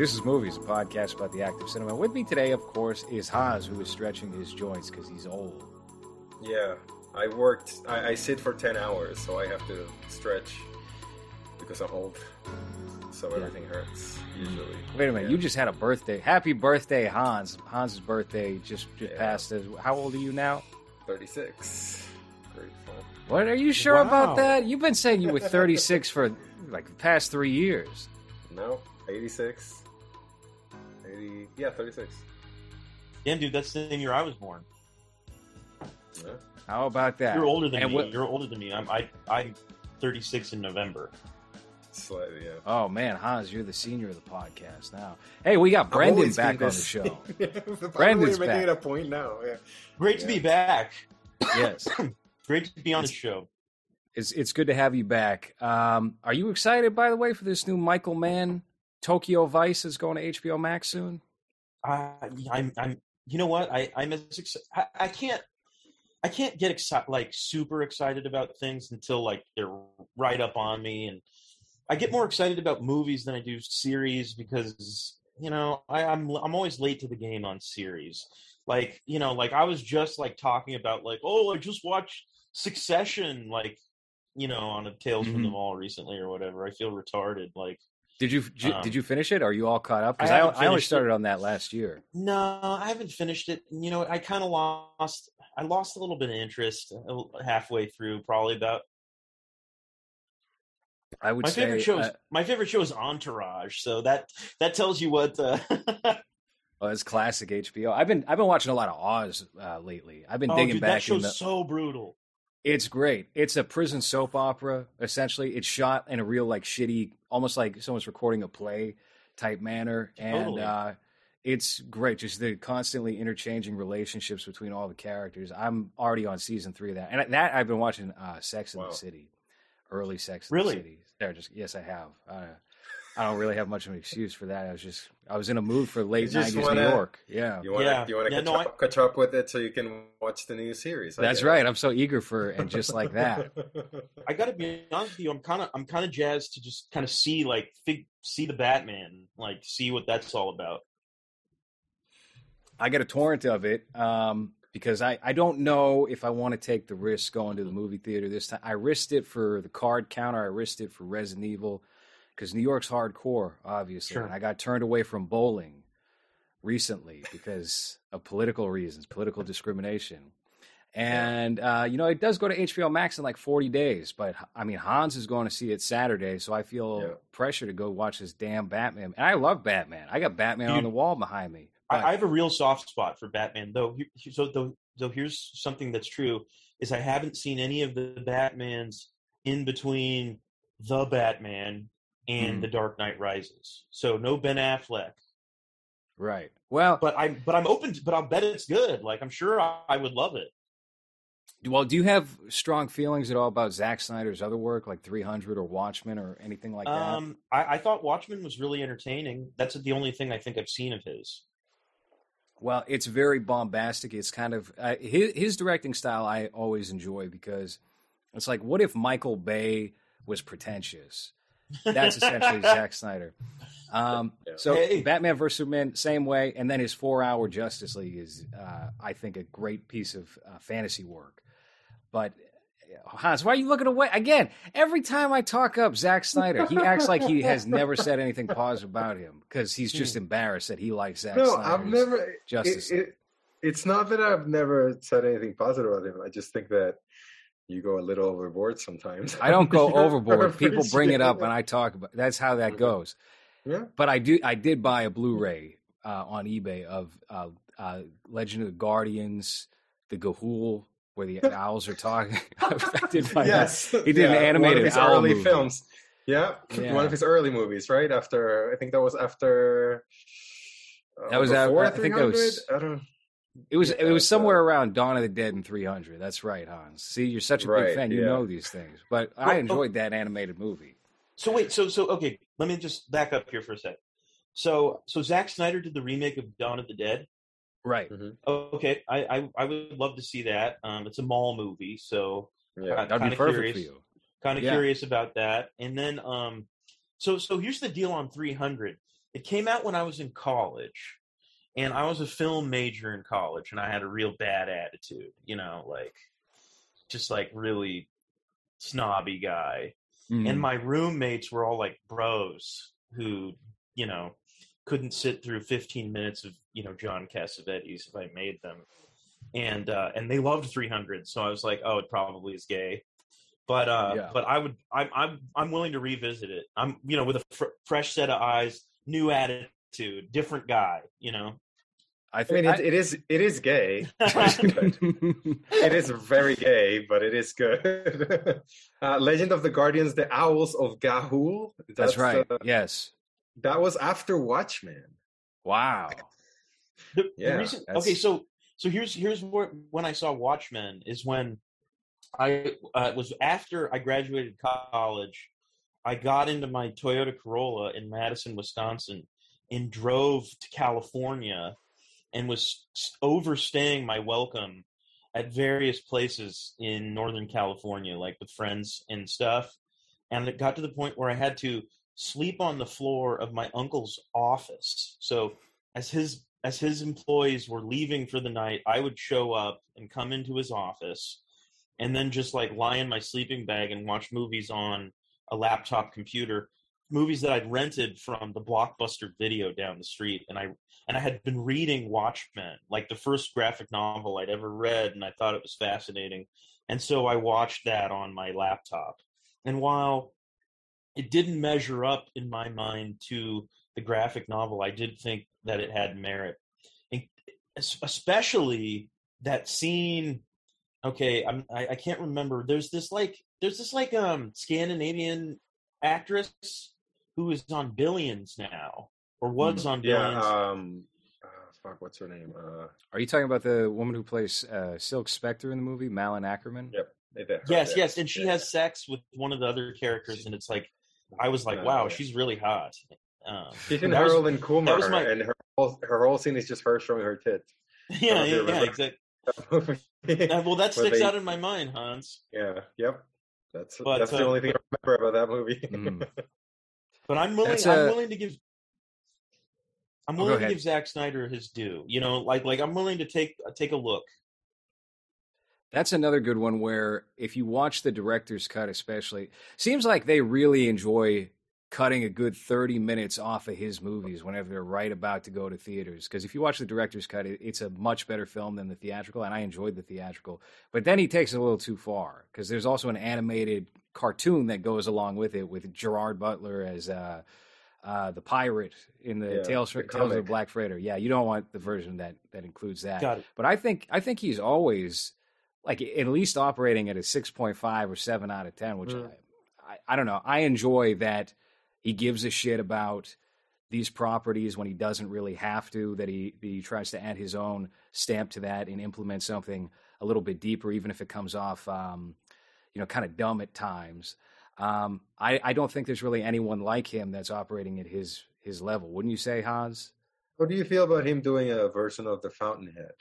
This is Movies, a podcast about the active cinema. With me today, of course, is Hans, who is stretching his joints because he's old. Yeah, I worked. I, I sit for ten hours, so I have to stretch because I'm old. So everything hurts hmm. usually. Wait a minute, Yeah. you just had a birthday. Happy birthday, Hans. Hans's birthday just, just Yeah. passed. As, how old are you now? thirty-six. Grateful. What are you sure Wow. about that? You've been saying you were 36 for like the past three years. No, eighty-six. Eighty. Yeah, thirty-six. Damn, dude, that's the same year I was born. Yeah. How about that? You're older than And me. what- You're older than me. I'm I, I'm 36 in November. Slightly, yeah. Oh man, Hans, you're the senior of the podcast now. Hey, we got I've Brendan back on the this- show. Brendan's Brendan's making back. it a point now. Yeah. Great to be back. yes, Great to be on the show. it's it's good to have you back. Um, are you excited, by the way, for this new Michael Mann Tokyo Vice is going to HBO Max soon? I, I'm I'm. You know what? I I'm as exci- I, I can't. I can't get excited, like super excited about things until like they're right up on me, and I get more excited about movies than I do series because you know I, I'm I'm always late to the game on series. Like you know, like I was just like talking about like oh I just watched Succession like you know on a Tales from the Mhm. Mall recently or whatever. I feel retarded. Like Did you did, Um, did you finish it? Are you all caught up? Because I I, I, only finished it. started on that last year. No, I haven't finished it. You know, I kind of lost. I lost a little bit of interest halfway through. Probably about I would my say favorite show. Is, uh, my favorite show is Entourage. So that that tells you what. Uh, oh, it's classic HBO. I've been I've been watching a lot of Oz uh, lately. I've been oh, digging dude, that back in show's the. so brutal. It's great. It's a prison soap opera. Essentially, it's shot in a real like shitty, almost like someone's recording a play type manner, and Totally. uh, it's great. Just the constantly interchanging relationships between all the characters. I'm already on season three of that, and that I've been watching uh, Sex in Wow. the City, early Sex in Really? the City. There, just yes, I have. Uh, I don't really have much of an excuse for that. I was just I was in a mood for late nineties New York. Yeah. You want to Yeah. you want to Yeah, catch, no, up, catch up with it so you can watch the new series. I That's guess. right. I'm so eager for and just like that. I got to be honest with you. I'm kind of I'm kind of jazzed to just kind of see like fig, see the Batman, like see what that's all about. I got a torrent of it um, because I, I don't know if I want to take the risk going to the movie theater this time. I risked it for the card counter. I risked it for Resident Evil because New York's hardcore, obviously. Sure. And I got turned away from bowling recently because of political reasons, political discrimination. And uh, you know, it does go to HBO Max in like 40 days, but I mean, Hans is going to see it Saturday, so I feel Yeah. pressure to go watch this damn Batman. And I love Batman. I got Batman on the wall behind me. But- I, have a real soft spot for Batman, though. So, though, though, here's something that's true: is I haven't seen any of the Batmans in between the Batman and Mhm. the Dark Knight Rises. So, no Ben Affleck. Right. Well, But I'm, but I'm open. To, but I'll bet it's good. Like I'm sure I, I would love it. well, do you have strong feelings at all about Zack Snyder's other work, like 300 or Watchmen or anything like that? Um, I, I thought Watchmen was really entertaining. That's the only thing I think I've seen of his. Well, it's very bombastic. It's kind of uh, his, his directing style. I always enjoy because it's like, what if Michael Bay was pretentious? That's essentially Zack Snyder. Um, So Hey. Batman vs Superman, same way, and then his four-hour Justice League is, uh, I think, a great piece of uh, fantasy work. But Hans, why are you looking away again? Every time I talk up Zack Snyder, he acts like he has never said anything positive about him because he's just embarrassed that he likes Zack No, Snyder's I've never. Justice it, League. it, it's not that I've never said anything positive about him. I just think that you go a little overboard sometimes. I don't go overboard. People bring it up and I talk about. That's how that Mhm. goes. Yeah. But I do. I did buy a Blu-ray uh, on eBay of uh, uh, Legend of the Guardians, the Ga'Hoole, where the owls are talking. I did buy that. yes, He did an one animated his owl early movie. films. Yeah, Yeah. one of his early movies, right after. I think that was after. uh, That was before after- I think that was- I don't. It was. Yeah, it was so- somewhere around Dawn of the Dead and 300. That's right, Hans. See, you're such a big Right, fan. You yeah. know these things. But I Well, enjoyed that animated movie. So wait, so so okay, let me just back up here for a sec. So so Zack Snyder did the remake of Dawn of the Dead. Right. Okay, I I, I would love to see that. Um, it's a mall movie, so Yeah, I'm That'd be kinda perfect curious, for you. Kind of Yeah. curious about that. And then um, so so here's the deal on 300. it came out when I was in college, and I was a film major in college, and I had a real bad attitude, you know, like just like really snobby guy. Mm. And my roommates were all like bros who, you know, couldn't sit through 15 minutes of, you know, John Cassavetes if I made them. And uh and they loved 300, so I was like, oh, it probably is gay. But uh Yeah. but I would I'm I'm I'm willing to revisit it. I'm you know with a fr- fresh set of eyes, new attitude, different guy, you know. I I think mean, it, it is it is gay. it is very gay, but it is good. uh, Legend of the Guardians: The Owls of Ga'Hoole. That's right. uh, yes. that was after Watchmen. Wow. The, the reason, okay, so so here's here's where when I saw Watchmen is when I uh, was after I graduated college. I got into my Toyota Corolla in Madison, Wisconsin, and drove to California, and was overstaying my welcome at various places in Northern California, like with friends and stuff. And it got to the point where I had to sleep on the floor of my uncle's office. So as his as his employees were leaving for the night, I would show up and come into his office and then just like lie in my sleeping bag and watch movies on a laptop computer, movies that I'd rented from the Blockbuster video down the street and I and I had been reading Watchmen, like the first graphic novel I'd ever read and I thought it was fascinating. And so I watched that on my laptop. And while it didn't measure up in my mind to the graphic novel, I did think that it had merit, and especially that scene. Okay, I'm, I I can't remember. There's this like there's this like um Scandinavian actress who is on Billions now or was on Billions. Yeah. Um. Uh, fuck. What's her name? Uh. Are you talking about the woman who plays uh, Silk Spectre in the movie, Malin Akerman? Yep. they did her yes, yes, and she Yeah. has sex with one of the other characters, and it's like I was like, Uh, wow, yeah. she's really hot. Um, She's in that was- Harold and Kumar, my- and her whole, her whole scene is just her showing her tits. yeah, yeah, yeah, exactly. Uh, well, that sticks they- out in my mind, Hans. Yeah, yep. That's But, that's the uh, only thing I remember about that movie. Mm. But I'm willing. I'm willing to give. I'm Oh, willing to give Zack Snyder his due. You know, like like I'm willing to take uh, take a look. That's another good one where if you watch the director's cut, especially, seems like they really enjoy cutting a good 30 minutes off of his movies whenever they're right about to go to theaters. Because if you watch the director's cut, it, it's a much better film than the theatrical, and I enjoyed the theatrical. But then he takes it a little too far because there's also an animated cartoon that goes along with it with Gerard Butler as uh, uh, the pirate in the Yeah, Tales, the Tales of the. Black Freighter. Yeah, you don't want the version that that includes that. But I think I think he's always like at least operating at a six point five or seven out of ten, which Mm. I, I I don't know. I enjoy that he gives a shit about these properties when he doesn't really have to. That he he tries to add his own stamp to that and implement something a little bit deeper, even if it comes off um, you know kind of dumb at times. Um, I, I don't think there's really anyone like him that's operating at his his level. Wouldn't you say, Hans? What do you feel about him doing a version of the fountainhead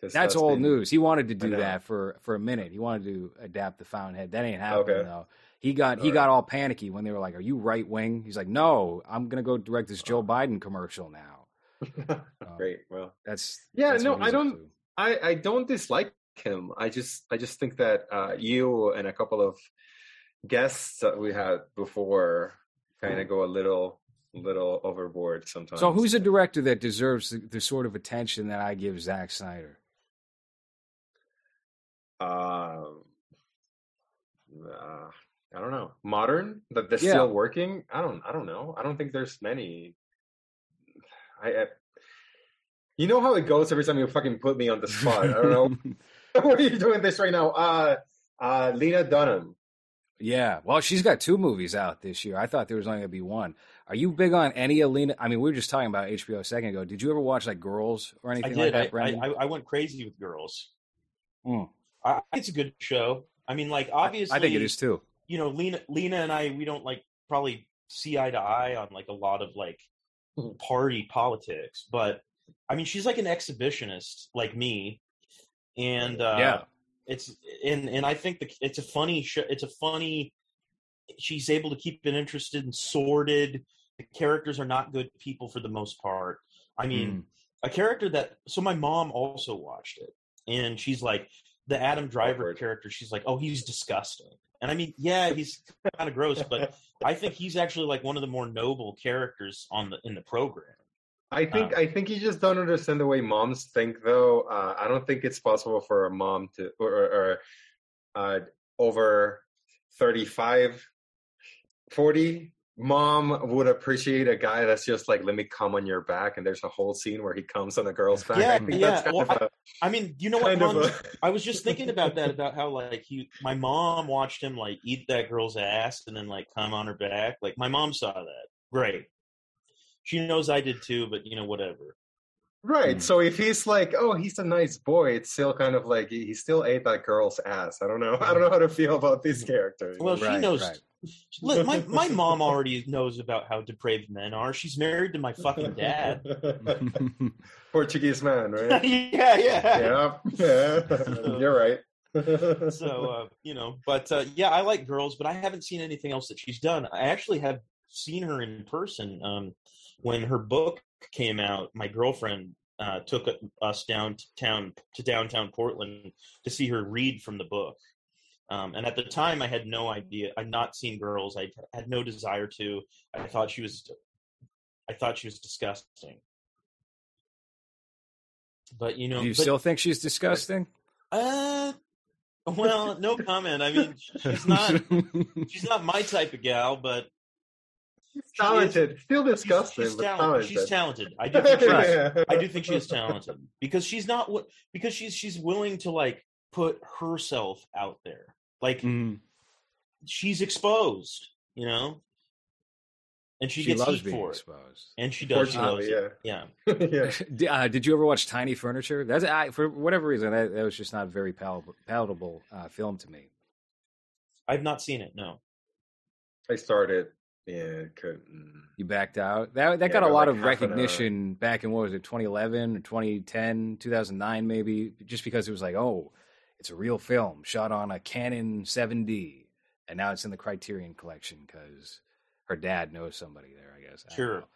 That's old been- news. He wanted to do that for for a minute. He wanted to adapt the Fountainhead. That ain't happening Okay. though. He got he All got all panicky when they were like, "Are you right wing?" He's like, "No, I'm gonna go direct this Joe Biden commercial now." Um, Great. Well, That's Yeah, that's no, I don't- I I don't dislike him. I just I just think that uh, you and a couple of guests that we had before kind of go a little little overboard sometimes. So who's a director that deserves the, the sort of attention that I give Zack Snyder? Um, uh, I don't know. Modern that that's Yeah. still working. I don't. I don't know. I don't think there's many. I, I. You know how it goes every time you fucking put me on the spot. I don't know. Why are you doing this right now? Uh, uh, Lena Dunham. yeah, well, she's got two movies out this year. I thought there was only gonna be one. Are you big on any Alina? I mean, we were just talking about HBO a second ago. Did you ever watch like Girls or I anything like that, I, I, I went crazy with girls. Mm. I, I it's a good show. I mean, like I- obviously, I think it is too. You know, Lena, Lena and I, we don't like probably see eye to eye on like a lot of like Mhm. party politics, but I mean, she's like an exhibitionist, like me, and uh, yeah. it's and and I think the, it's a funny show. It's a funny. She's able to keep it interested and sorted. the characters are not good people for the most part. I mean, Mm. a character that so my mom also watched it, and she's like the Adam Driver character. She's like, oh, he's disgusting. And I mean, yeah, he's kind of gross, but I think he's actually like one of the more noble characters on the in the program. I think I think you just don't understand the way moms think, though. Uh, I don't think it's possible for a mom to or, or, or uh, over 35, 40 mom would appreciate a guy that's just like, let me come on your back, and there's a whole scene where he comes on a girl's back. Yeah, I yeah, that's well, a, I mean, you know what? Mom, a- I was just thinking about that about how like he, my mom watched him like eat that girl's ass and then like come on her back. Like my mom saw that. Great. She knows I did too, but you know whatever. Right. Mm. So if he's like, oh, he's a nice boy, it's still kind of like he he still ate that girl's ass. I don't know. I don't know how to feel about these characters. Well, she Right, knows. right. Look, my my mom already knows about how depraved men are. She's married to my fucking dad. Portuguese man, right? yeah, yeah. yeah. yeah. You're right. So uh, you know, but uh, yeah, I like girls, but I haven't seen anything else that she's done. I actually have seen her in person. Um, when her book came out, my girlfriend uh, took us downtown to downtown Portland to see her read from the book. Um, and at the time, I had no idea. I'd not seen girls. I had no desire to. I thought she was. I thought she was disgusting. But you know, Do you but, still think she's disgusting? uh, well, no comment. I mean, she's not. She's not my type of gal, but talented. Still she's, disgusting, she's but talented. talented. She's talented. I do think she's, Yeah. I do think she is talented because she's not what because she's she's willing to like put herself out there. Like Mm. she's exposed, you know, and she, She, gets loves heat being for it, exposed. and she does. She loves Fortunately, it. Yeah. yeah. D- uh, did you ever watch Tiny Furniture? That's I, for whatever reason that, that was just not a very palatable, palatable uh, film to me. I've not seen it. No. I started. Yeah, couldn't. You backed out. That that Yeah, got a lot like of half an hour. recognition back in what was it, 2011 or 2010, 2009 maybe, just because it was like, oh, it's a real film shot on a Canon 7D, and now it's in the Criterion Collection because her dad knows somebody there. I guess. I Sure. know.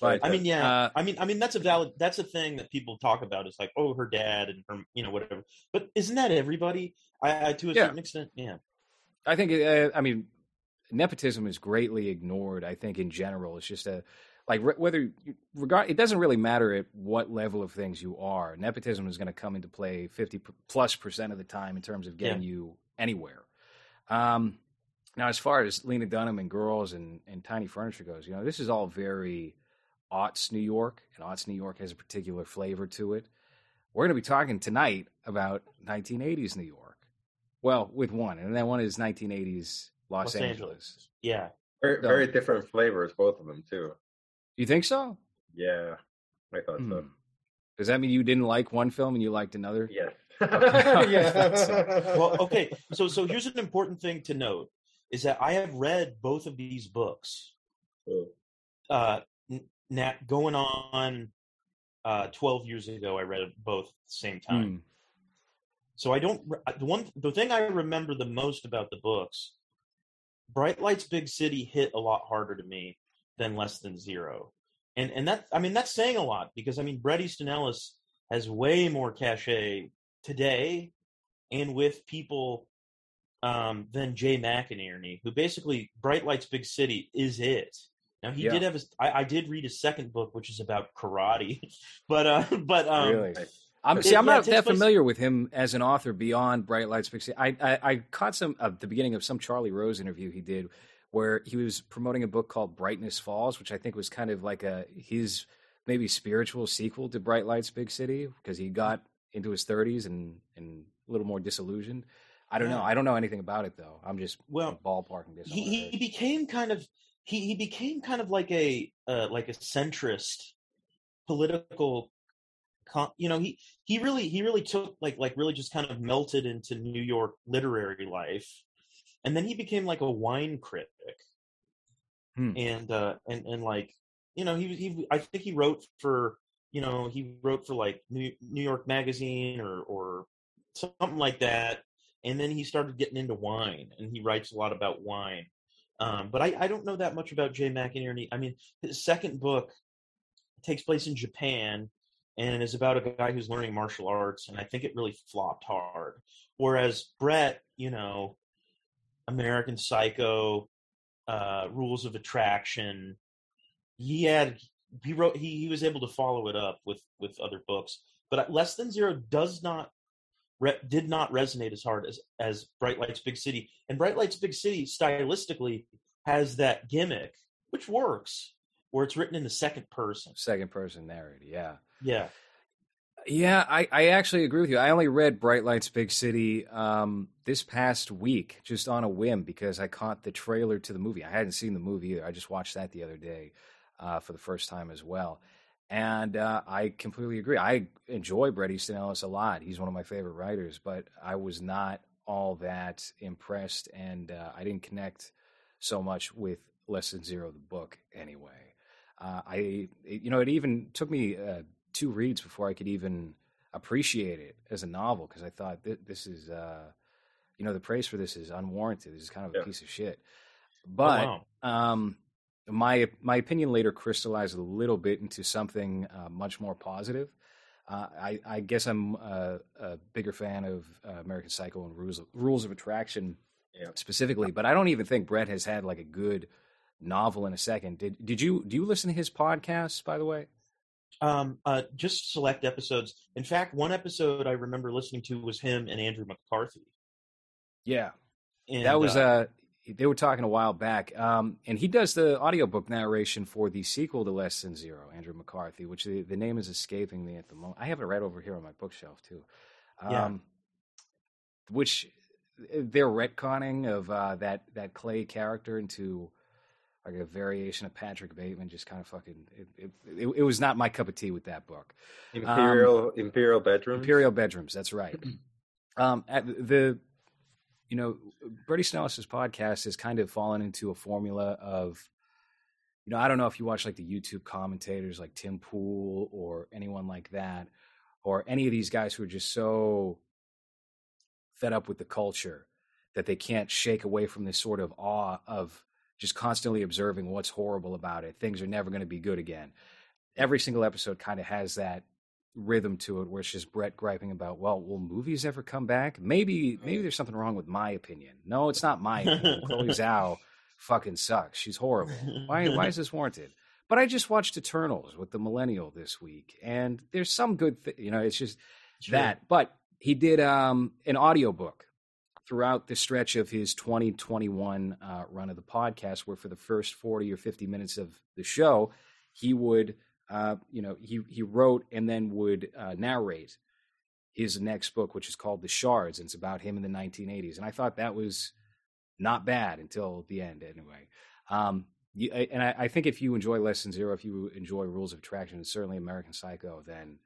But I mean, yeah. uh, I mean, I mean, that's a valid. That's a thing that people talk about. Is like, oh, her dad and her, you know, whatever. But isn't that everybody? I, I to a Yeah. certain extent, yeah. I think, uh, I mean, nepotism is greatly ignored. I think in general, it's just a like re- whether you, regard it doesn't really matter at what level of things you are. Nepotism is going to come into play fifty p- plus percent of the time in terms of getting you anywhere. Um, now, as far as Lena Dunham and girls and, and tiny furniture goes, you know, this is all very aughts New York, and aughts New York has a particular flavor to it. We're going to be talking tonight about 1980s New York. Well, with one, and that one is 1980s Los, Los Angeles. Angeles. Yeah. Very, very different flavors, both of them too. You think so? Yeah, I thought so. Hmm. Does that mean you didn't like one film and you liked another? Yes. Yeah. Well, okay. So, so here's an important thing to note: is that I have read both of these books. Oh. Uh, n- nat going on uh, 12 years ago, I read both at the same time. Hmm. So I don't. The one, the thing I remember the most about the books, Bright Lights, Big City hit a lot harder to me than Less Than Zero, and and that I mean that's saying a lot because I mean Bret Easton Ellis has way more cachet today, and with people um, than Jay McInerney, who basically Bright Lights, Big City is it. Now he Yeah. did have his. I, I did read his second book, which is about karate, but uh, but um, really? I'm It- see. I'm yeah, not that place- familiar with him as an author beyond Bright Lights Big City. I, I I caught some at the beginning of some Charlie Rose interview he did, where he was promoting a book called Brightness Falls, which I think was kind of like a his maybe spiritual sequel to Bright Lights Big City because he got into his 30s and and a little more disillusioned. I don't know. I don't know anything about it though. I'm just Well, ballparking this. on what I he, he became kind of he, he became kind of like a uh, like a centrist political you know he he really he really took like like really just kind of melted into New York literary life and then he became like a wine critic Hmm. and uh and and like you know he he I think he wrote for you know he wrote for like New, New York Magazine or or something like that and then he started getting into wine and he writes a lot about wine Um, but I, I don't know that much about Jay McInerney. I mean, his second book takes place in Japan and is about a guy who's learning martial arts, and I think it really flopped hard. Whereas Brett, you know, American Psycho, uh, Rules of Attraction, he had he wrote he, he was able to follow it up with with other books, but Less Than Zero does not re- did not resonate as hard as as Bright Lights Big City, and Bright Lights Big City stylistically has that gimmick which works where it's written in the second person. Second person narrative, yeah. Yeah. Yeah, I, I actually agree with you. I only read Bright Lights Big City um, this past week, just on a whim, because I caught the trailer to the movie. I hadn't seen the movie either. I just watched that the other day uh, for the first time as well. And uh, I completely agree. I enjoy Bret Easton Ellis a lot. He's one of my favorite writers, but I was not all that impressed, and uh, I didn't connect so much with Less Than Zero, the book, anyway. Uh, I, you know, it even took me uh, two reads before I could even appreciate it as a novel because I thought th- this is, uh, you know, the praise for this is unwarranted. This is kind of a Yeah. piece of shit. Oh, But wow. um, my my opinion later crystallized a little bit into something uh, much more positive. Uh, I, I guess I'm a, a bigger fan of uh, American Psycho and Rules of, Rules of Attraction Yeah. specifically, but I don't even think Brett has had like a good novel in a second. Did did you do you listen to his podcasts by the way? Um, uh, just select episodes. In fact, one episode I remember listening to was him and Andrew McCarthy. Yeah, And, that was uh, uh they were talking a while back. Um and he does the audiobook narration for the sequel to Less Than Zero, Andrew McCarthy, which the, the name is escaping me at the moment. I have it right over here on my bookshelf too. Um Yeah. which they're retconning of uh that that Clay character into like a variation of Patrick Bateman, just kind of fucking. It, it, it, it was not my cup of tea with that book. Imperial Imperial bedroom. Imperial bedrooms. That's right. um, at the, you know, Bret Easton Ellis's podcast has kind of fallen into a formula of, you know, I don't know if you watch like the YouTube commentators like Tim Pool or anyone like that, or any of these guys who are just so fed up with the culture that they can't shake away from this sort of awe of just constantly observing what's horrible about it. Things are never going to be good again. Every single episode kind of has that rhythm to it where it's just Brett griping about, well, will movies ever come back? Maybe maybe there's something wrong with my opinion. No, it's not my opinion. Chloe Zhao fucking sucks. She's horrible. Why why is this warranted? But I just watched Eternals with the Millennial this week, and there's some good th- you know, it's just Sure. that. But he did um an audiobook throughout the stretch of his 2021 uh, run of the podcast, where for the first 40 or 50 minutes of the show, he would, uh, you know, he he wrote and then would uh, narrate his next book, which is called The Shards, and it's about him in the 1980s. And I thought that was not bad until the end, anyway. Um, you, and I, I think if you enjoy Less Than Zero, if you enjoy Rules of Attraction, and certainly American Psycho, then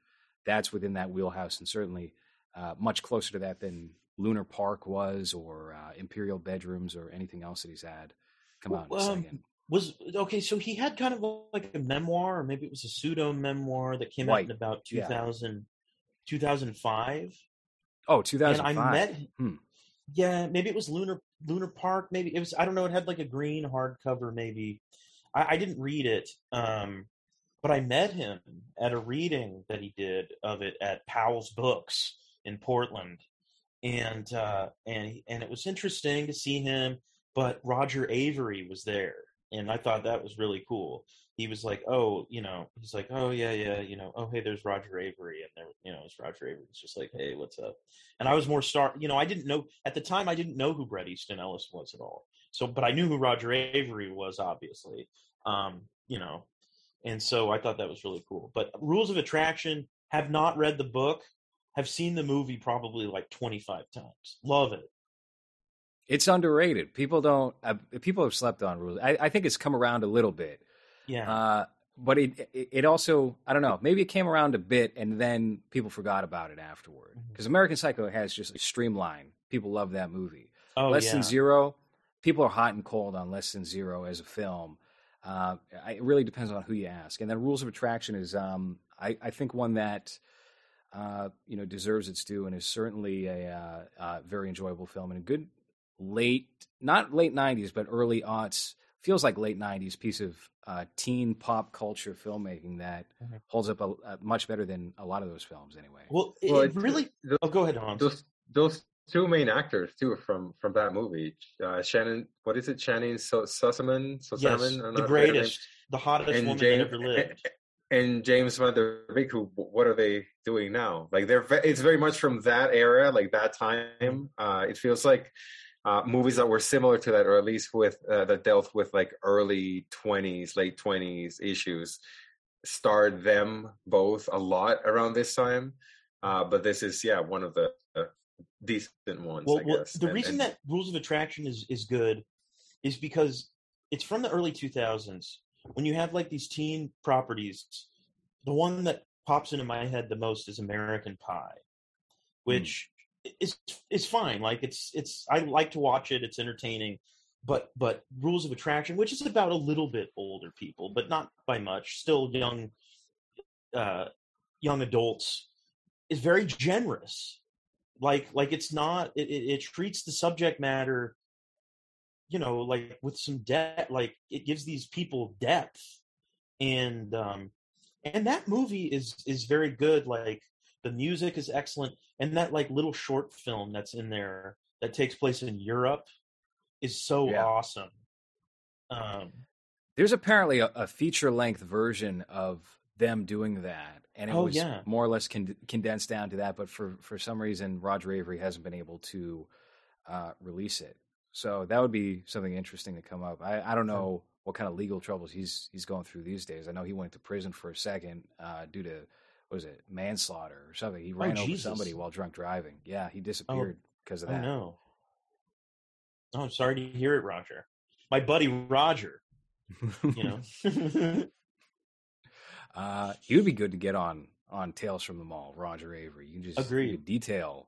that's within that wheelhouse, and certainly uh, much closer to that than Lunar Park was, or uh, Imperial Bedrooms, or anything else that he's had come out in a Well, um, second. was okay. So he had kind of like a memoir, or maybe it was a pseudo memoir that came out in about Yeah. 2000, 2005. Oh, And I met, Hmm. yeah, maybe it was Lunar Lunar Park. Maybe it was. I don't know. It had like a green hardcover. Maybe I, I didn't read it, um, but I met him at a reading that he did of it at Powell's Books in Portland, and uh, and and it was interesting to see him. But Roger Avary was there, and I thought that was really cool. He was like, "Oh, you know," he's like, "Oh yeah, yeah, you know, oh hey, there's Roger Avary," and there, you know, it's Roger Avary. It's just like, "Hey, what's up?" And I was more star, you know, I didn't know at the time. I didn't know who Bret Easton Ellis was at all. So, but I knew who Roger Avary was, obviously. Um, you know, and so I thought that was really cool. But Rules of Attraction have not read the book. Have seen the movie probably like twenty five times. Love it. It's underrated. People don't. Uh, people have slept on rules. I, I think it's come around a little bit. Yeah. Uh, but it, it also I don't know. Maybe it came around a bit and then people forgot about it afterward. Because American Psycho has just a streamline. People love that movie. oh Less yeah. than zero. People are hot and cold on Less Than Zero as a film. Uh, I- it really depends on who you ask. And then Rules of Attraction is, um, I, I think, one that uh, you know deserves its due and is certainly a uh, uh, very enjoyable film and a good late, not late '90s, but early aughts. Feels like late '90s piece of uh, teen pop culture filmmaking that Mhm. holds up a, a much better than a lot of those films, anyway. Well, it, Well, it really. those, Oh, go ahead, Hans. those those two main actors too from from that movie. Uh, Shannon, what is it? Shannon so- Sossamon, yes, Sossamon, I don't the know how to say her name. greatest, the hottest and woman James that ever lived. And James Van Der Beek. Who? What are they doing now? Like they're. It's very much from that era, like that time. Uh, it feels like uh, movies that were similar to that, or at least with uh, that dealt with like early twenties, late twenties issues, starred them both a lot around this time. Uh, but this is yeah one of the uh, decent ones. Well, well the And- reason and- that Rules of Attraction is is good is because it's from the early 2000s when you have like these teen properties. The one that pops into my head the most is American Pie, which is is fine. Like it's it's I like to watch it. It's entertaining. But but Rules of Attraction, which is about a little bit older people, but not by much, still young uh young adults, is very generous like like it's not it, it, it treats the subject matter you know like with some depth like it gives these people depth and um and that movie is is very good like the music is excellent and that like little short film that's in there that takes place in europe is so Yeah. awesome um There's apparently a, a feature length version of them doing that, and it Oh, was yeah. more or less con- condensed down to that. But for for some reason, Roger Avary hasn't been able to uh, release it. So that would be something interesting to come up. I, I don't know what kind of legal troubles he's he's going through these days. I know he went to prison for a second uh, due to what was it manslaughter or something. He ran over Oh, Jesus. somebody while drunk driving. Yeah, he disappeared because of oh that. no oh i'm sorry to hear it roger my buddy roger you know Uh, he would be good to get on on Tales from the Mall, Roger Avary. You can just Agreed. detail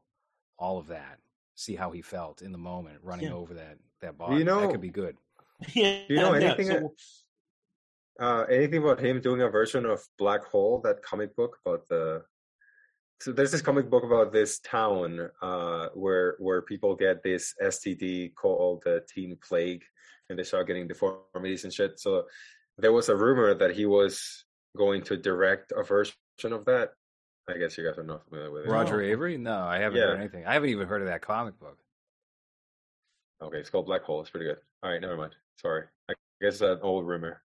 all of that, see how he felt in the moment, running Yeah. over that that body. you that know- could be good. yeah, Do you know yeah, anything so- Uh, anything about him doing a version of Black Hole, that comic book about the? So there's this comic book about this town uh, where where people get this STD called the teen plague, and they start getting deformities and shit. So there was a rumor that he was going to direct a version of that. I guess you guys are not familiar with it. Roger No. Avery? No, I haven't Yeah. heard anything. I haven't even heard of that comic book. Okay, it's called Black Hole. It's pretty good. All right, never mind. Sorry, I guess it's an old rumor.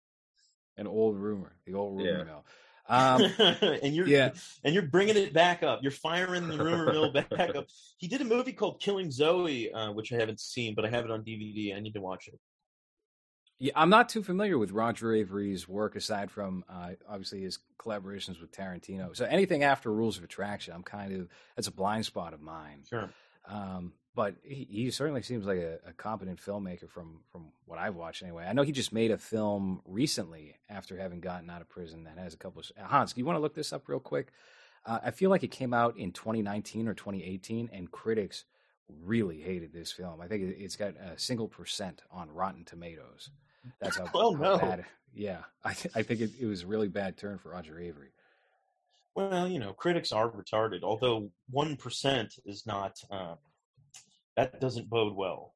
An old rumor, the old rumor Yeah. mill. Um, and you're yeah. and you're bringing it back up. You're firing the rumor mill back up. He did a movie called Killing Zoe, uh, which I haven't seen, but I have it on DVD. I need to watch it. Yeah, I'm not too familiar with Roger Avary's work aside from uh, obviously his collaborations with Tarantino. So anything after Rules of Attraction, I'm kind of that's a blind spot of mine. Sure. Um, but he, he certainly seems like a, a competent filmmaker from from what I've watched anyway. I know he just made a film recently after having gotten out of prison that has a couple of Hans. Do you want to look this up real quick? Uh, I feel like it came out in 2019 or 2018, and critics really hated this film. I think it, it's got a single percent on Rotten Tomatoes. That's how, Oh, how no. bad. Yeah, I, th- I think it, it was a really bad turn for Roger Avary. Well, you know, critics are retarded. Although one percent is not. Uh, that doesn't bode well.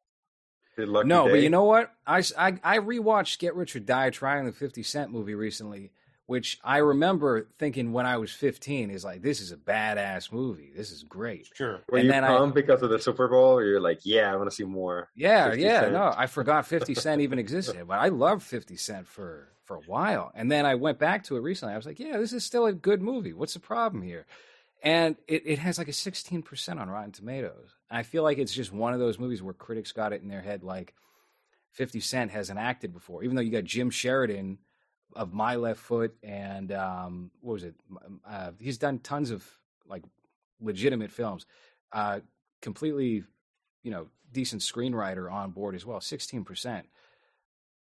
The Lucky no, but you know what? I, s- I, I rewatched Get Rich or Die Trying the 50 Cent movie recently, which I remember thinking when I was 15 is like, this is a badass movie. This is great. Sure. Were and you then I- pumped because of the Super Bowl, or you're like, yeah, I want to see more? Yeah, yeah. Cent. No, I forgot 50 Cent even existed, but I loved 50 Cent for, for a while. And then I went back to it recently. I was like, yeah, this is still a good movie. What's the problem here? And it, it has like a 16% on Rotten Tomatoes. I feel like it's just one of those movies where critics got it in their head like 50 Cent hasn't acted before, even though you got Jim Sheridan of My Left Foot and um, what was it? Uh, he's done tons of like legitimate films. Uh, completely, you know, decent screenwriter on board as well. 16%.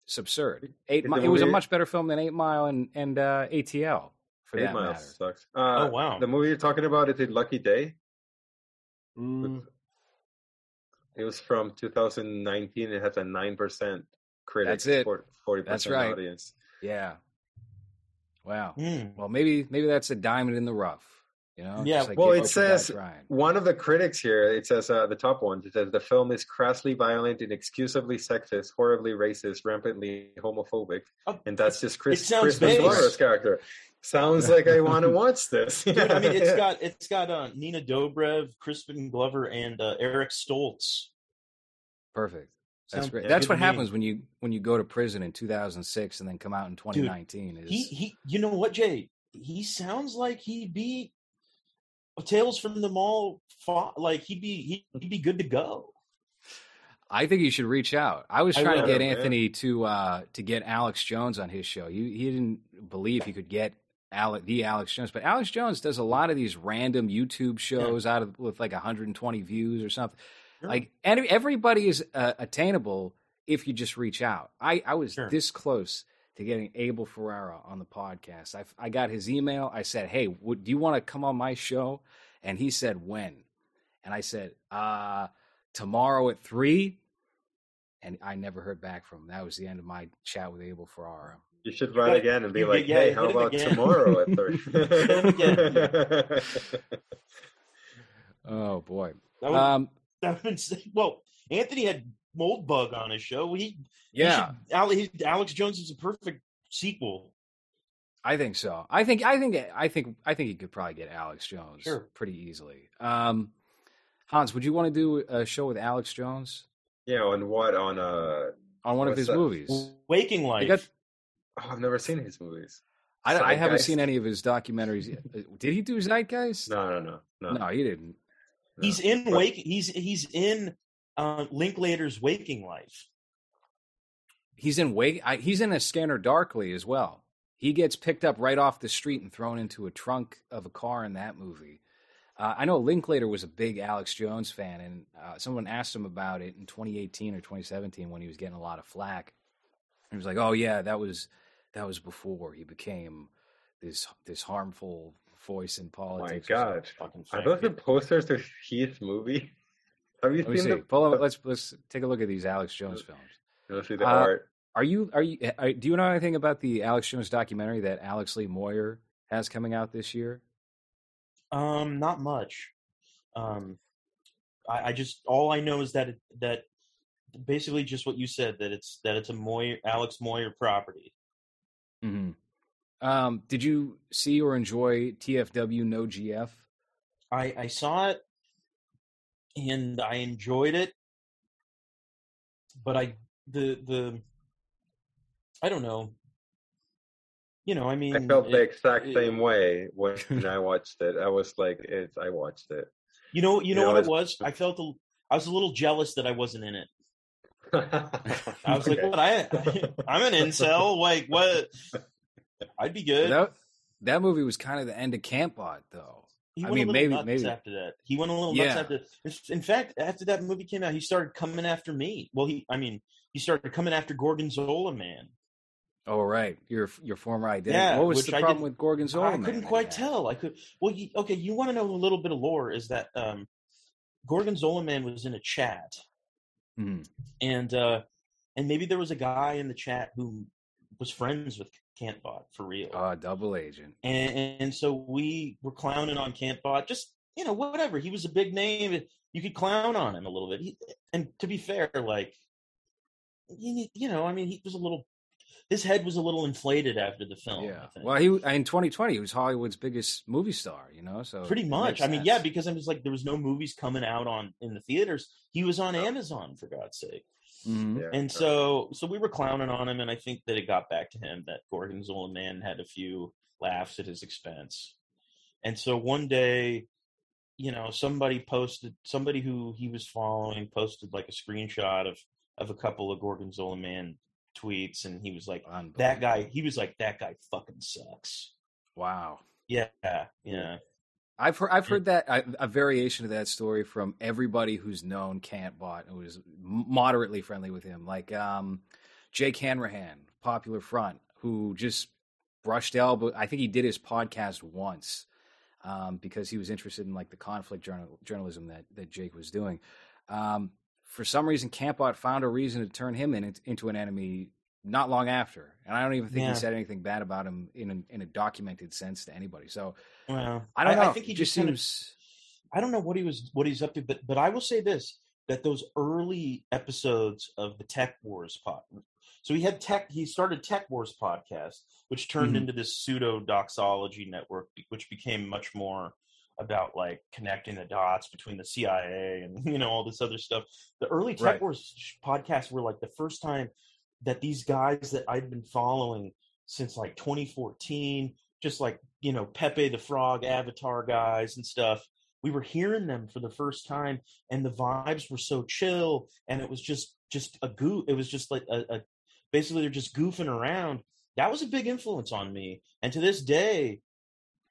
It's absurd. Eight. Is Mi- it was a much better film than Eight Mile and and uh, ATL for Eight that Miles matter. sucks. Uh, Oh, wow. The movie you're talking about is it Lucky Day? Mm, It was from 2019. It has a nine percent critics, That's it. forty That's percent right. audience. Yeah. Wow. mm. Well, maybe maybe that's a diamond in the rough. You know, Yeah, like well, it up a guy says- One of the critics here, it says uh, the top one, it says the film is crassly violent, inexcusably sexist, horribly racist, rampantly homophobic, Oh, and that's just Chris sounds Kristen base. Glover's character. Sounds like I want to watch this. Dude, I mean, it's got it's got uh, Nina Dobrev, Crispin Glover, and uh, Eric Stoltz. Perfect. That's great. That's what happens when you when you go to prison in 2006 and then come out in 2019. is He he. You know what, Jay? He sounds like he'd be Tales from the Mall. Like he'd be he'd be good to go. I think you should reach out. I was I trying to get Yeah, man. Anthony to uh to get Alex Jones on his show. He he didn't believe he could get Alex, the Alex Jones, but Alex Jones does a lot of these random YouTube shows out of with like 120 views or something. Sure. Like any, everybody is uh, attainable if you just reach out. I I was Sure. this close to getting Abel Ferrara on the podcast. I I got his email. I said, "Hey, would, do you want to come on my show?" And he said, "When?" And I said, "Uh, tomorrow at 3." And I never heard back from him. That was the end of my chat with Abel Ferrara. You should run again and be you like, yeah, "Hey, how about again. tomorrow at 3? Oh boy. Um, that well, Anthony had Moldbug on his show. He yeah, he should, Ale- Alex Jones is a perfect sequel. I think so. I think I think I think I think he could probably get Alex Jones Sure. pretty easily. Um, Hans, would you want to do a show with Alex Jones yeah, on what? On uh, on one of his that? movies? Waking Life. got- oh, I've never seen his movies. I, I haven't seen any of his documentaries. yet. Uh, Did he do Zeitgeist? No, no, no, no. no, he didn't. He's in But- Wake. He's he's in uh, Linklater's Waking Life. He's in Wake. I, he's in a Scanner Darkly as well. He gets picked up right off the street and thrown into a trunk of a car in that movie. Uh, I know Linklater was a big Alex Jones fan, and uh, someone asked him about it in 2018 or 2017 when he was getting a lot of flack. He was like, "Oh yeah, that was that was before he became this this harmful voice in politics. my politics." God, Fucking are those the posters to Heath movie? Have you Let seen see. them? Pull up, let's let's take a look at these Alex Jones films. Let's see the Uh, art. Are you are you are, do you know anything about the Alex Jones documentary that Alex Lee Moyer has coming out this year? Um, not much. Um, I, I just all I know is that it, that basically just what you said that it's that it's a Moyer Alex Moyer property. Mm-hmm. Um, did you see or enjoy TFW No GF? I I saw it and I enjoyed it, but I the the I don't know. You know, I mean, I felt the it- exact it- same way when I watched it. I was like, it's, I watched it. You know, you know You know, what it was. I felt a, I was a little jealous that I wasn't in it. I I was like, "What? I, I'm an incel. Like, what? I'd be good." That that movie was kind of the end of Camp Kantbot, though. he I went mean, a little maybe- nuts maybe- after that. He went a little nuts Yeah. after. In fact, after that movie came out, he started coming after me. Well, he, I mean, he started coming after Gorgonzola Man. Oh right, your your former identity. Yeah, what was the I problem with Gorgonzola? I couldn't quite tell. I could. Well, you, okay, you want to know a little bit of lore? Is that um, Gorgonzola Man was in a chat, Mhm. and uh, and maybe there was a guy in the chat who was friends with Kantbot for real. Oh, double agent. and, and so we were clowning on Kantbot. Just you know, whatever. He was a big name. You could clown on him a little bit. He, and to be fair, like you, you know, I mean, he was a little. His head was a little inflated after the film. yeah. Well, he in 2020 he was Hollywood's biggest movie star. You know, so pretty much. I mean, yeah, because I was like, there was no movies coming out on in the theaters. He was on Amazon for God's sake. Mhm. Yeah, And so, so we were clowning on him, and I think that it got back to him that Gorgonzola Man had a few laughs at his expense. And so one day, you know, somebody posted, somebody who he was following posted like a screenshot of of a couple of Gorgonzola Man tweets, and he was like, "That guy," he was like, "That guy fucking sucks." Wow. Yeah, yeah. I've heard I've heard that a, a variation of that story from everybody who's known Kantbot and was moderately friendly with him, like um, Jake Hanrahan, Popular Front, who just brushed elbow. I think he did his podcast once um, because he was interested in like the conflict journal, journalism that that Jake was doing. Um, for some reason, Kantbot found a reason to turn him in, into an enemy not long after, and I don't even think Yeah. he said anything bad about him in a, in a documented sense to anybody. So I don't know. I think he just just kind of seems. I don't know what he was what he's up to, but but I will say this that those early episodes of the Tech Wars pod. So he had tech. He started Tech Wars podcast, which turned Mhm. into this pseudo doxology network, which became much more about like connecting the dots between the CIA and you know all this other stuff. The early Tech Right. Wars podcasts were like the first time that these guys that I'd been following since like 2014, just like you know Pepe the Frog, Avatar guys and stuff. We were hearing them for the first time, and the vibes were so chill, and it was just just a goo. It was just like a, a basically they're just goofing around. That was a big influence on me, and to this day,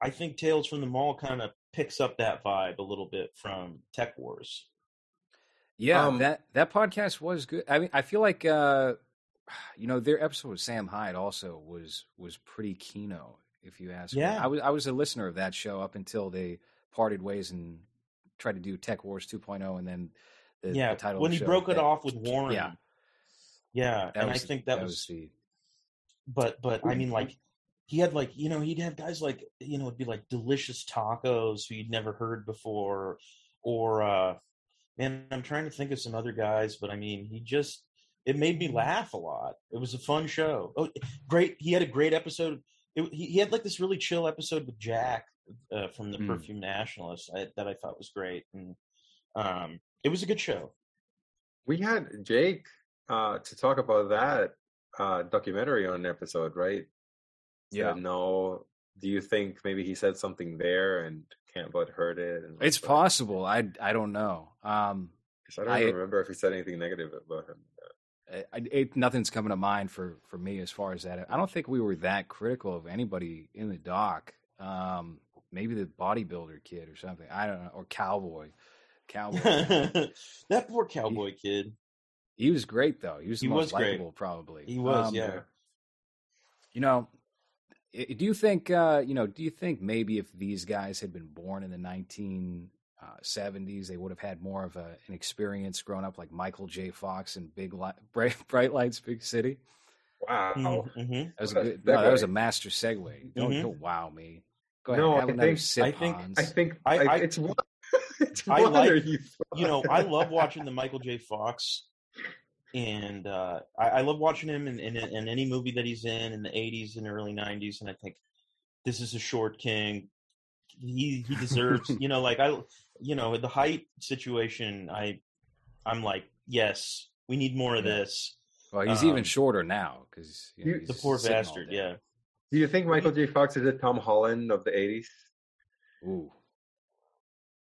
I think Tales from the Mall kind of picks up that vibe a little bit from Tech Wars. Yeah, Um, that that podcast was good. I mean, I feel like uh, you know their episode with Sam Hyde also was was pretty keynote. If you ask, me. Yeah. I was I was a listener of that show up until they parted ways and tried to do Tech Wars 2.0, and then the, yeah, the title when he broke it that- off with Warren. Yeah, yeah, that and was, I think that, was, the but but I mean like he had like you know he'd have guys like you know it'd be like delicious tacos who you'd never heard before or uh man I'm trying to think of some other guys but I mean he just it made me laugh a lot it was a fun show oh great he had a great episode it, he, he had like this really chill episode with Jack uh, from the Mm. Perfume Nationalist I, that I thought was great and um it was a good show We had Jake uh, to talk about that uh, documentary on an episode, right? yeah. Said, no. Do you think maybe he said something there and Kantbot heard it? And It's like, possible. I I don't know. Um, 'cause I don't I- remember if he said anything negative about him. I, it, nothing's coming to mind for for me as far as that. I don't think we were that critical of anybody in the dock. Um, maybe the bodybuilder kid or something. I don't know, or cowboy. Cowboy. that poor cowboy kid he was great though. He was the He most was great. likable, probably. he was Um, yeah You know, do you think? Uh, you know, do you think maybe if these guys had been born in the nineteen uh, seventies, they would have had more of a, an experience growing up, like Michael J. Fox in Big Li- Bright, Bright Lights, Big City? Wow. Mhm. That was a What a good. No, that was a master segue. Don't, Mhm. don't wow me. Go ahead. No, have I another think- sip, I think- Hans. I think I- I, I- it's one. it's I like- you. you know, I love watching the Michael J. Fox, and uh, I, I love watching him in, in, in any movie that he's in in the '80s and early '90s. And I think this is a short king. He he deserves, you know, like I, you know, the height situation. I, I'm like, yes, we need more of Yeah. this. well, he's even um, shorter now because you know, The poor bastard. Yeah. Do you think Michael J. Fox is a Tom Holland of the 80s? Ooh.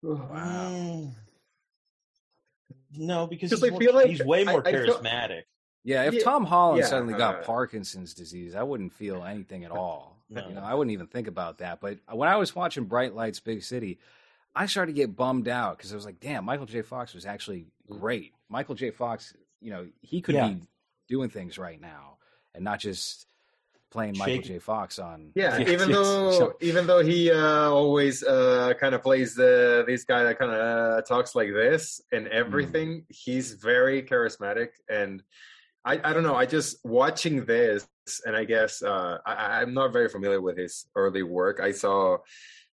Wow. Mm. No, because he's, I more- feel like he's way more I feel- charismatic. Yeah, if Yeah, Tom Holland yeah, suddenly got uh, Parkinson's disease, I wouldn't feel anything at all. No. You know, I wouldn't even think about that. But when I was watching Bright Lights, Big City, I started to get bummed out because I was like, "Damn, Michael J. Fox was actually great." Michael J. Fox, you know, he could Yeah. be doing things right now and not just playing Michael J. Fox on. Yeah, Yes, even yes. though So- even though he uh, always uh, kind of plays the this guy that kind of uh, talks like this and everything, he's very charismatic. And I, I don't know, I just watching this, and I guess uh, I, I'm not very familiar with his early work. I saw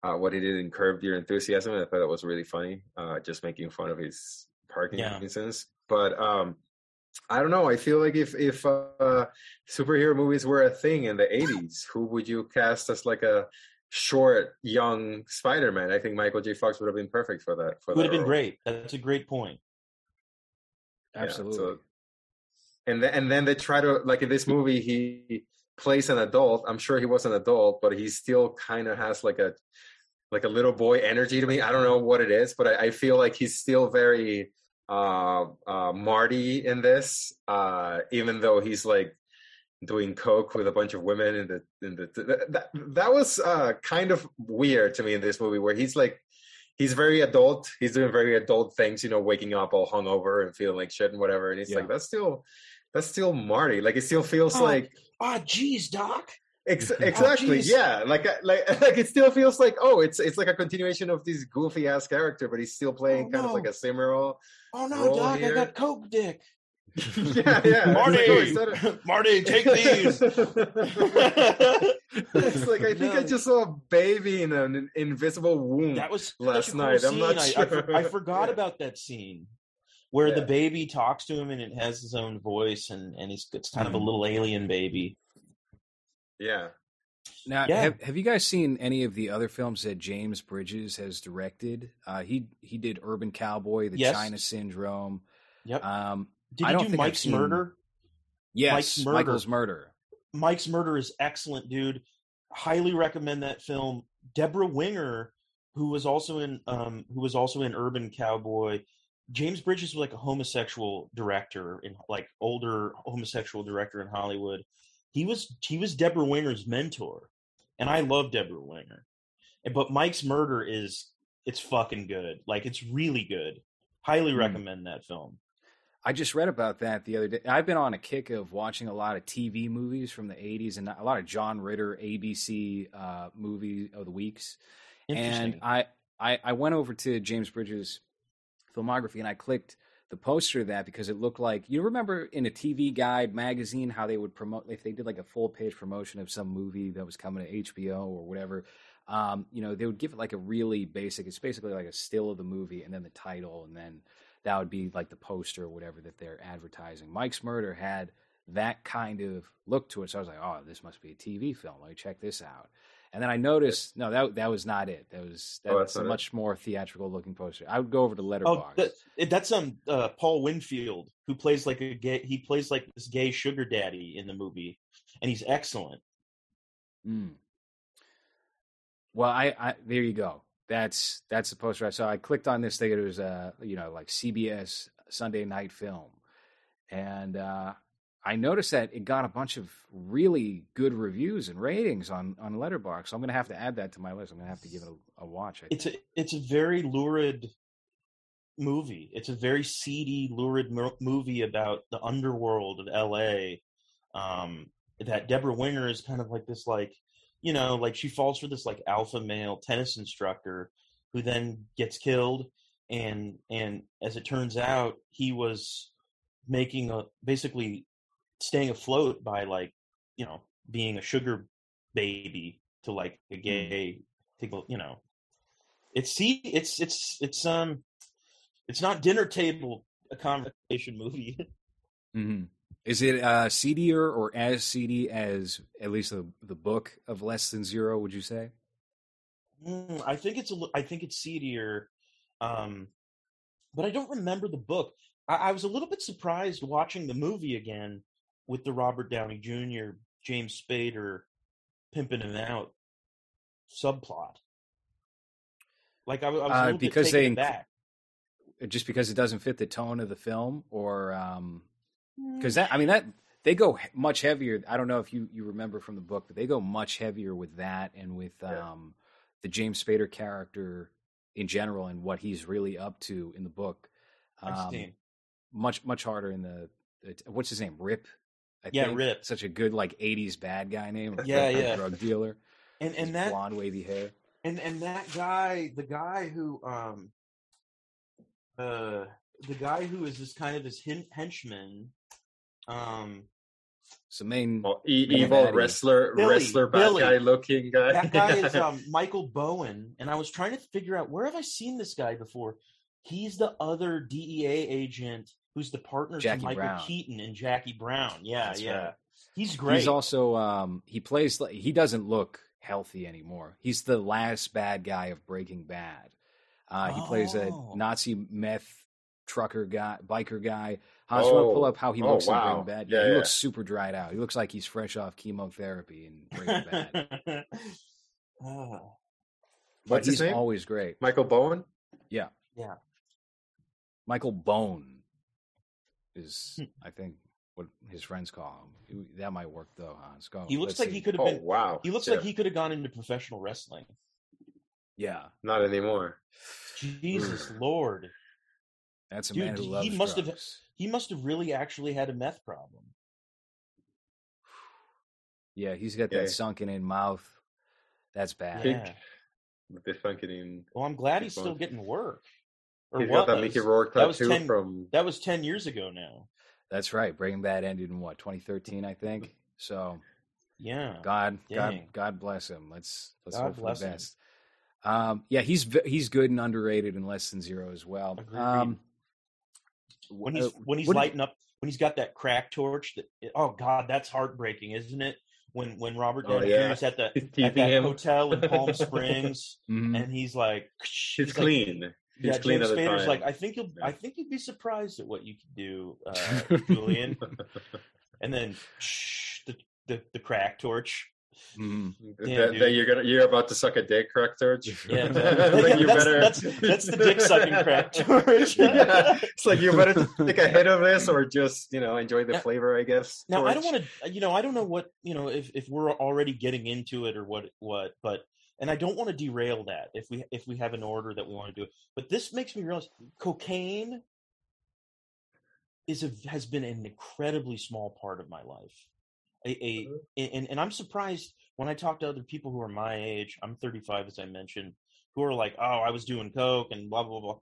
uh, what he did in Curb Your Enthusiasm, I thought that was really funny, uh, just making fun of his parking Parkinson's. But um, I don't know. I feel like if if uh, superhero movies were a thing in the '80s, who would you cast as like a short, young Spider-Man? I think Michael J. Fox would have been perfect for that. For Would have been role. great. That's a great point. Yeah, Absolutely. so- and then and then they try to like in this movie he plays an adult. I'm sure he was an adult, but he still kind of has like a like a little boy energy to me. I don't know what it is, but I, I feel like he's still very uh, uh, Marty in this, uh, even though he's like doing coke with a bunch of women in the in the that that, that was uh, kind of weird to me in this movie where he's like he's very adult he's doing very adult things you know waking up all hungover and feeling like shit and whatever and he's Yeah. like that's still that's still marty like it still feels Oh, like Ah, geez, Doc. Ex- Oh, exactly geez. yeah like like like it still feels like oh it's it's like a continuation of this goofy ass character but he's still playing Oh, kind of like a similar Oh no, Roll Doc, here. I got Coke Dick. yeah, yeah. Marty, like, oh, a- Marty, take these. it's like I think I just saw a baby in an invisible womb. That was Last such cool night, I'm not scene. I, I for- sure. I forgot Yeah. about that scene where the baby talks to him and it has his own voice and and he's it's kind of a Mhm. little alien baby. Yeah. Now, Yeah. have, have you guys seen any of the other films that James Bridges has directed? Uh, he he did Urban Cowboy, The Yes. China Syndrome. Yep. Um, Did I you don't do think Mike's seen- Murder? yes, Mike's Murder. Michael's Murder. Mike's Murder is excellent, dude. Highly recommend that film. Debra Winger, who was also in um, who was also in Urban Cowboy. James Bridges was like a homosexual director in like older homosexual director in Hollywood. He was he was Debra Winger's mentor, and I love Debra Winger. But Mike's Murder is it's fucking good. Like it's really good. Highly Hmm. recommend that film. I just read about that the other day. I've been on a kick of watching a lot of TV movies from the 80s and a lot of John Ritter ABC uh, movie of the weeks. And I, I I went over to James Bridges' filmography and I clicked the poster of that because it looked like you remember in a TV Guide magazine how they would promote if they did like a full page promotion of some movie that was coming to HBO or whatever. Um, you know, they would give it like a really basic. It's basically like a still of the movie and then the title and then that would be like the poster or whatever that they're advertising. Mike's Murder had that kind of look to it. So I was like, oh, this must be a TV film. Let me check this out. And then I noticed, no, that that was not it. That was Oh, that's that's a not it? much more theatrical looking poster. I would go over to Oh, Letterboxd. that, that's um uh, Paul Winfield who plays like a gay. He plays like this gay sugar daddy in the movie, and he's excellent. Mm. Well, I, I there you go. That's that's the poster I saw. I clicked on this thing. It was uh you know like CBS Sunday Night Film, and uh, I noticed that it got a bunch of really good reviews and ratings on on Letterboxd. So I'm gonna have to add that to my list. I'm gonna have to give it a, a watch. It's a it's a very lurid movie. It's a very seedy, lurid mo- movie about the underworld of L.A. Um, that Debra Winger is kind of like this, like you know, like she falls for this like alpha male tennis instructor who then gets killed, and and as it turns out, he was making a basically staying afloat by like you know being a sugar baby to like a gay to you know it's see it's it's it's um it's not dinner table a conversation movie mm-hmm. Is it uh, seedier or as seedy as at least the the book of Less Than Zero? Would you say? Mm, i think it's a i think it's seedier um but i don't remember the book I, I was a little bit surprised watching the movie again with the robert downey jr james spader pimping him out subplot like i, I was Uh, because they inc- Just because it doesn't fit the tone of the film, or um, Mm. because that I mean that they go much heavier. I don't know if you you remember from the book, but they go much heavier with that and with Yeah. um the James Spader character in general and what he's really up to in the book. Um, much much harder in the, the what's his name Rip. I Yeah, think. Rip. Such a good like '80s bad guy name. a Yeah, yeah. Drug dealer. and and that blonde wavy hair. and and that guy the guy who um uh the guy who is this kind of this hen- henchman um So main Oh, e- evil baddie. wrestler, Billy, wrestler, bad Billy. guy looking guy. that guy is um michael bowen and i was trying to figure out where have i seen this guy before he's the other dea agent who's the partner Jackie to michael Brown. keaton and jackie brown yeah That's yeah right. he's great He's also um he plays like he doesn't look healthy anymore. He's the last bad guy of Breaking Bad. Uh he plays a Oh. Nazi meth trucker guy, biker guy. Hans, you want to pull Oh. up how he Oh, looks in. Breaking Bad? Yeah, he yeah. looks super dried out. He looks like he's fresh off chemotherapy in Breaking Bad. Ah, but What's his he's name? always great. Michael Bowen. Yeah. Yeah Michael Bone is Hmm. I think what his friends call him. That might work though, Hans. Go. he looks let's like see. he could have Oh been wow, he looks Yeah, like he could have gone into professional wrestling Yeah. not anymore. jesus lord That's a Dude, man who loves he loves must have- he must have really actually had a meth problem. Yeah, he's got Yeah. that sunken in mouth. That's bad. Big- Yeah. With the fucking, Well, I'm glad Big he's still getting work. Or he's got that was. Mickey Rourke That was tattoo 10 from. That was ten years ago now. That's right. Breaking Bad ended in what 2013, I think. So Yeah. God, God, Dang. God bless him. Let's let's God hope for bless the him. best. Um, yeah, he's he's good and underrated in Less Than Zero as well. Um, when he's uh, when he's what did- lighting up when he's got that crack torch that oh god that's heartbreaking isn't it when when robert Oh, downey yeah. Jr. is at the at that him. hotel in palm springs mhm. and he's like He's like- clean. He's yeah clean james at the spader's time. like i think you'll i think you'd be surprised at what you could do uh julian and then the, the the crack torch that, Damn, that dude. you're gonna you're about to suck a dick, crack torch. Yeah, Like, you that's, better- that's that's the dick sucking crack torch yeah, it's like you better take a hit of this or just you know enjoy the Now- flavor, I guess. Now I don't want to, you know, I don't know what, you know, if if we're already getting into it or what what, but and I don't want to derail that if we if we have an order that we want to do. But this makes me realize cocaine is a has been an incredibly small part of my life. A, uh-huh. a and and I'm surprised when I talk to other people who are my age. I'm 35, as I mentioned, who are like, "Oh, I was doing coke and blah blah blah."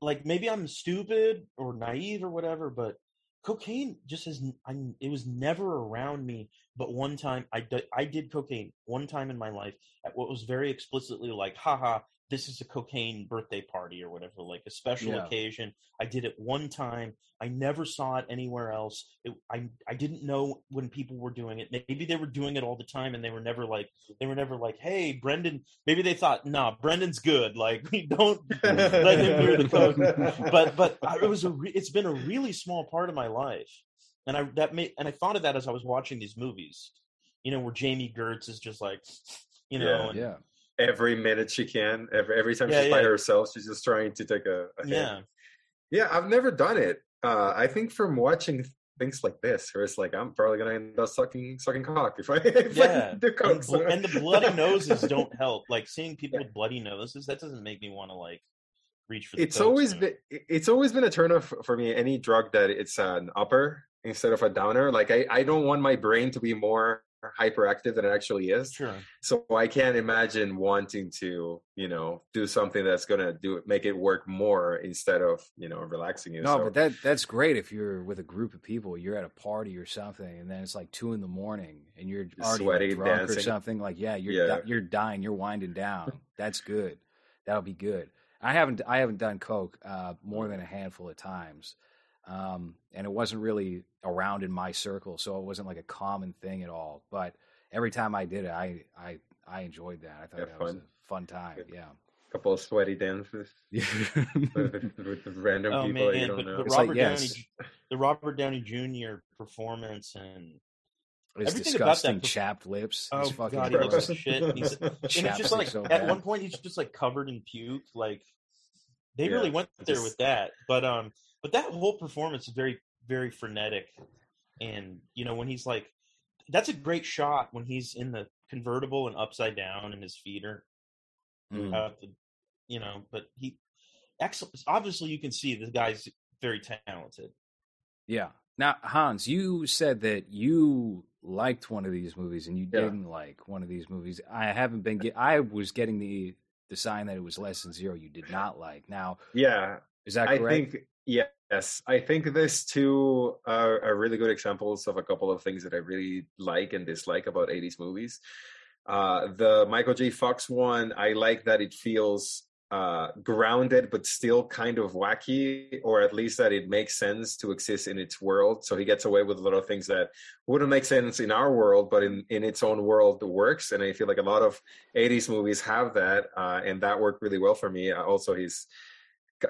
Like maybe I'm stupid or naive or whatever, but cocaine just has I, it was never around me but one time I I did cocaine one time in my life at what was very explicitly like haha this is a cocaine birthday party or whatever like a special Yeah. occasion i did it one time i never saw it anywhere else it, i i didn't know when people were doing it maybe they were doing it all the time and they were never like they were never like hey brendan maybe they thought nah brendan's good like we don't let him hear the coke but but I- it was a re- it's been a really small part of my life and i that made and i thought of that as i was watching these movies you know where jami gertz is just like you know Yeah. and, Yeah. Every minute she can, every every time Yeah, she's by herself, she's just trying to take a, a hit. yeah Yeah, I've never done it. Uh, I think from watching things like this, where it's like I'm probably gonna end up sucking sucking cock if I, if Yeah, I do coke. and, and the bloody noses don't help like seeing people with bloody noses that doesn't make me want to like reach for the it's always soon. been it's always been a turn off for me any drug that it's an upper instead of a downer like i i don't want my brain to be more hyperactive than it actually is sure so i can't imagine wanting to you know do something that's gonna do it make it work more instead of you know relaxing you No, so but that that's great if you're with a group of people, you're at a party or something, and then it's like two in the morning, and you're already Sweaty, drunk or something. Like, yeah, you're Yeah. di- you're dying, you're winding down. That's good. That'll be good. I haven't I haven't done coke uh, more than a handful of times, um, and it wasn't really around in my circle, so it wasn't like a common thing at all. But every time I did it, I I I enjoyed that. I thought Yeah, that was a fun time. Yeah. couple of sweaty dances with, with random oh people that man you don't but, know but It's like, robert yes. downey the robert downey jr performance and His Everything about that chapped lips. Oh, He's fucking God, he looks like shit. And he's- and it's just like so at one point he's just like covered in puke like they Yeah, really went there just- with that but um but that whole performance is very very frenetic and you know when he's like that's a great shot when he's in the convertible and upside down and his feet are Mm. you know but he excellent obviously you can see the guy's very talented Yeah. Now, Hans, you said that you liked one of these movies and you Yeah. didn't like one of these movies. I haven't been get. I was getting the the sign that it was less than zero. You did not like. Now, yeah is that I correct? think yes. I think these two are, are really good examples of a couple of things that I really like and dislike about 80s movies. Uh, the Michael J. Fox one, I like that it feels uh, grounded but still kind of wacky, or at least that it makes sense to exist in its world. So he gets away with a lot of things that wouldn't make sense in our world, but in, in its own world works. And I feel like a lot of 80s movies have that, uh, and that worked really well for me. Uh, also, ch-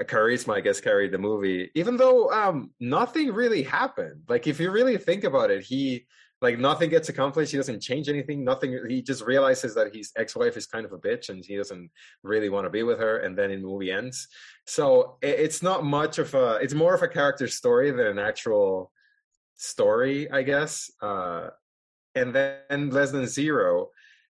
charisma, I guess, carried the movie, even though um, nothing really happened. Like, if you really think about it, he like nothing gets accomplished. He doesn't change anything. Nothing. He just realizes that his ex-wife is kind of a bitch, and he doesn't really want to be with her. And then the movie ends. So it, it's not much of a. It's more of a character story than an actual story, I guess. Uh, and then Less Than Zero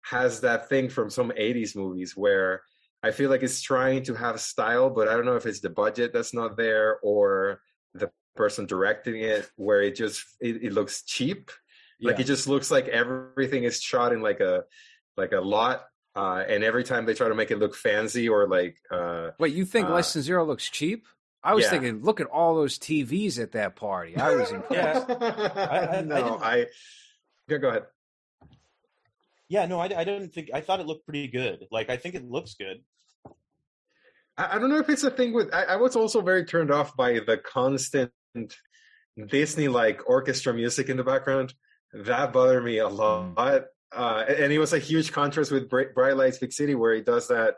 has that thing from some 80s movies where I feel like it's trying to have style, but I don't know if it's the budget that's not there or the person directing it where it just it, it looks cheap. Like Yeah. it just looks like everything is shot in like a like a lot. Uh, and every time they try to make it look fancy or like uh, Wait, you think uh, less than zero looks cheap? I was Yeah. thinking, look at all those TVs at that party. I was impressed. I- I no, didn't- I. Go, go ahead. Yeah, no, I, I didn't think. I thought it looked pretty good. Like, I think it looks good. I, I don't know if it's a thing with. I, I was also very turned off by the constant Disney like orchestra music in the background. That bothered me a lot. Uh, and it was a huge contrast with Bright, Bright Lights Big City, where he does that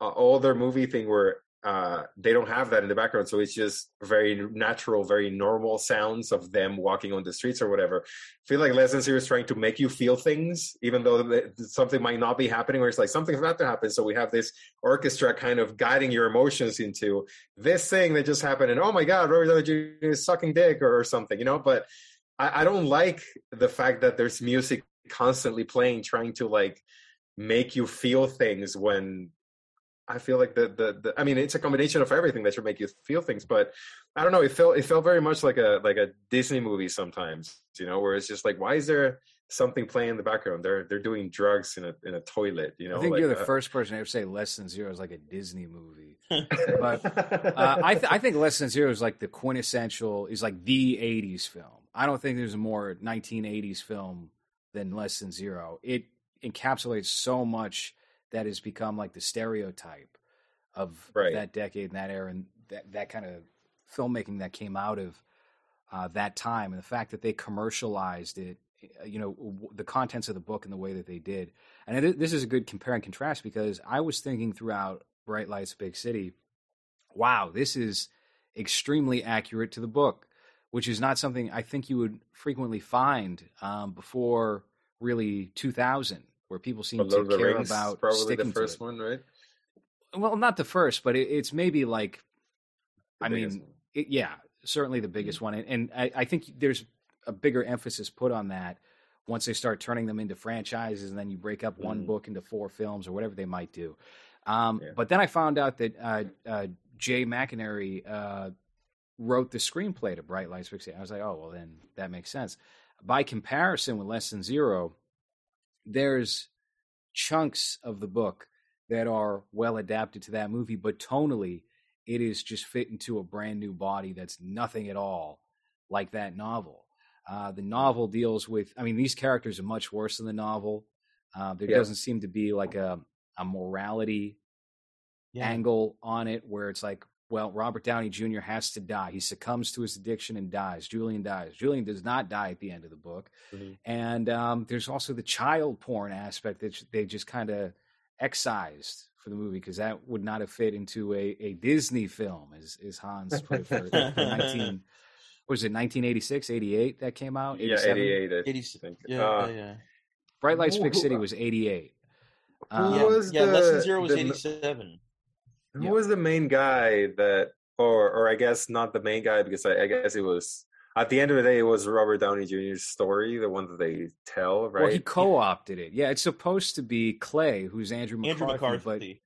uh, older movie thing where uh, they don't have that in the background. So it's just very natural, very normal sounds of them walking on the streets or whatever. I feel like Lessons is trying to make you feel things, even though something might not be happening, or it's like something's about to happen. So we have this orchestra kind of guiding your emotions into this thing that just happened, and oh my god, Robert Downey Jr. is sucking dick or, or something, you know. But I, I don't like the fact that there's music constantly playing, trying to like make you feel things when I feel like the, the the I mean it's a combination of everything that should make you feel things, but I don't know. It felt it felt very much like a like a Disney movie sometimes, you know, where it's just like, why is there something playing in the background? They're they're doing drugs in a in a toilet, you know. I think like, you're the uh, first person to ever say Less Than Zero is like a Disney movie. But uh, I, th- I think Less Than Zero is like the quintessential, is like the 80s film. I don't think there's a more 1980s film than Less Than Zero. It encapsulates so much that has become like the stereotype of Right. that decade and that era and that, that kind of filmmaking that came out of uh, that time. And the fact that they commercialized it, uh, you know, w- the contents of the book and the way that they did. And th- this is a good compare and contrast because I was thinking throughout Bright Lights Big City, wow, this is extremely accurate to the book, which is not something I think you would frequently find um, before really 2000, where people seem Lord to care Rings, about probably sticking the first one, right? Well, not the first, but it, it's maybe like, The I mean, it, yeah, certainly the biggest one, and, and I, I think there's a bigger emphasis put on that once they start turning them into franchises, and then you break up one Mhm. book into four films or whatever they might do. Um, Yeah. But then I found out that uh, uh, Jay McInerney uh, wrote the screenplay to Bright Lights City. I was like, oh well, then that makes sense. By comparison with Less Than Zero, there's chunks of the book that are well adapted to that movie, but tonally, it is just fit into a brand new body that's nothing at all like that novel. Uh, the novel deals with, I mean, these characters are much worse than the novel. Uh, there Yeah. doesn't seem to be like a, a morality Yeah. angle on it where it's like, well, Robert Downey Jr. has to die. He succumbs to his addiction and dies. Julian dies. Julian does not die at the end of the book. Mhm. And um, there's also the child porn aspect that they just kind of excised for the movie because that would not have fit into a, a Disney film, as, as Hans put it, for, for 19, what was it, 1986, 88 that came out? Yeah, 88, I 80, think. yeah, Uh, yeah, yeah. Bright Lights Big City was 88. Who Um, yeah, was yeah, Less Than the- Zero was the- 87. Who Yeah. was the main guy that, or or I guess not the main guy because I, I guess it was at the end of the day it was Robert Downey Jr.'s story, the one that they tell, right? Well, he co-opted it. Yeah, it's supposed to be Clay, who's Andrew McCarthy, Andrew but McCarthy.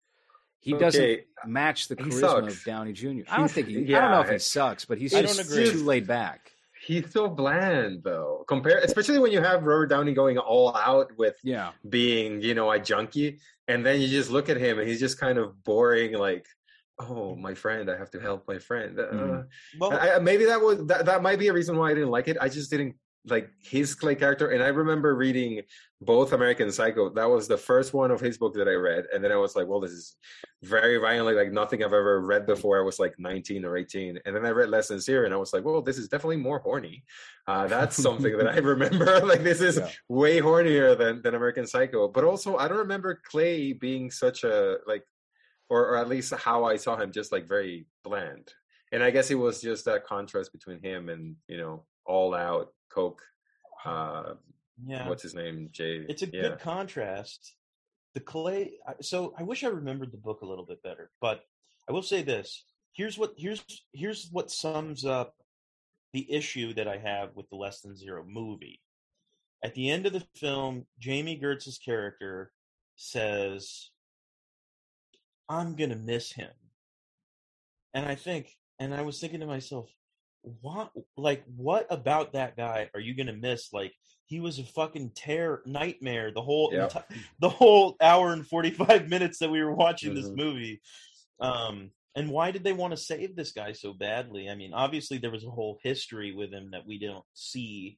he Okay, doesn't match the he charisma of Downey Jr. I don't think he. I don't know if he sucks, but he's just too laid back. He's so bland though. Compare, especially when you have Robert Downey going all out with Yeah, being, you know, a junkie, and then you just look at him and he's just kind of boring, like, oh, my friend, I have to help my friend. Uh, Mhm. Well, I- maybe that was that, that might be a reason why I didn't like it. I just didn't like his Clay character, and I remember reading both American Psycho. That was the first one of his book that I read, and then I was like, well, this is very violently like nothing I've ever read before. I was like 19 or 18, and then I read Less Than Zero, and I was like, well, this is definitely more horny. Uh, that's something that I remember. like this is Yeah. way hornier than than American Psycho. But also, I don't remember Clay being such a like, or or at least how I saw him, just like very bland. And I guess it was just that contrast between him and you know all out coke. Uh, yeah. what's his name? Jay. it's a yeah. good contrast. The clay. So I wish I remembered the book a little bit better, but I will say this: here's what here's here's what sums up the issue that I have with the Less Than Zero movie. At the end of the film, Jami Gertz's character says, "I'm gonna miss him," and I think, and I was thinking to myself, what like what about that guy are you gonna miss like he was a fucking terror nightmare the whole Yep. enti- the whole hour and 45 minutes that we were watching this Mhm. movie um And why did they want to save this guy so badly? I mean, obviously there was a whole history with him that we don't see.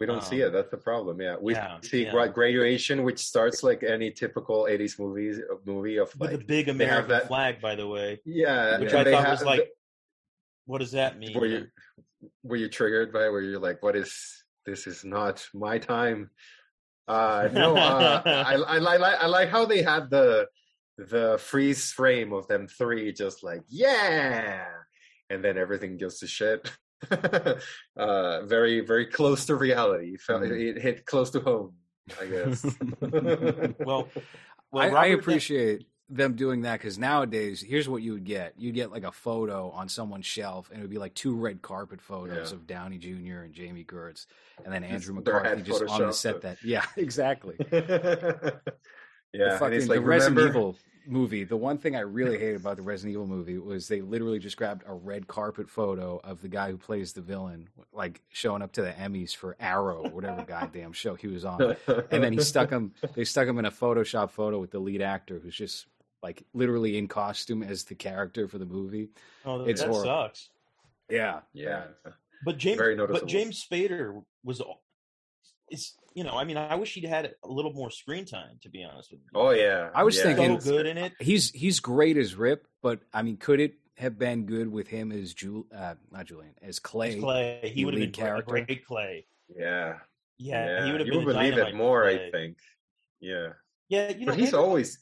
We don't see Um, it. That's the problem. Yeah, we yeah, see yeah. graduation, which starts like any typical '80s movies movie of With a big American flag, by the way, yeah, which I thought have- was like, what does that mean? were you were you triggered by it? where you're like, what is this? Is not my time. Uh, no, uh, I, I, I like I like how they had the the freeze frame of them three, just like yeah, and then everything goes to shit. uh, very very close to reality. It Felt. It hit close to home, I guess. well, well, I, I Robert De- appreciate them doing that because nowadays, here's what you would get: you'd get like a photo on someone's shelf, and it would be like two red carpet photos Yeah. of Downey Jr. and Jami Gertz, and then Andrew their McCarthy just on the set. it. That yeah, exactly. yeah, the fucking it's like the Resident remember, Evil movie. The one thing I really hated about the Resident Evil movie was they literally just grabbed a red carpet photo of the guy who plays the villain, like showing up to the Emmys for Arrow, whatever goddamn show he was on, and then he stuck him. They stuck him in a Photoshop photo with the lead actor, who's just like literally in costume as the character for the movie. oh, it's that horrible. sucks. Yeah, Yeah, But James, Very but. James Spader was, it's you know, I mean, I wish he'd had a little more screen time. To be honest with you, Oh yeah, I was yeah. thinking- so good in it. he's he's great as Rip, but I mean, could it have been good with him as Jul, uh, not Julian, as Clay? As Clay, he would have been character. character. great Clay. Yeah, Yeah, he would have you been. would believe it more, Clay. I think. Yeah, Yeah, you know, but he's Andrew- always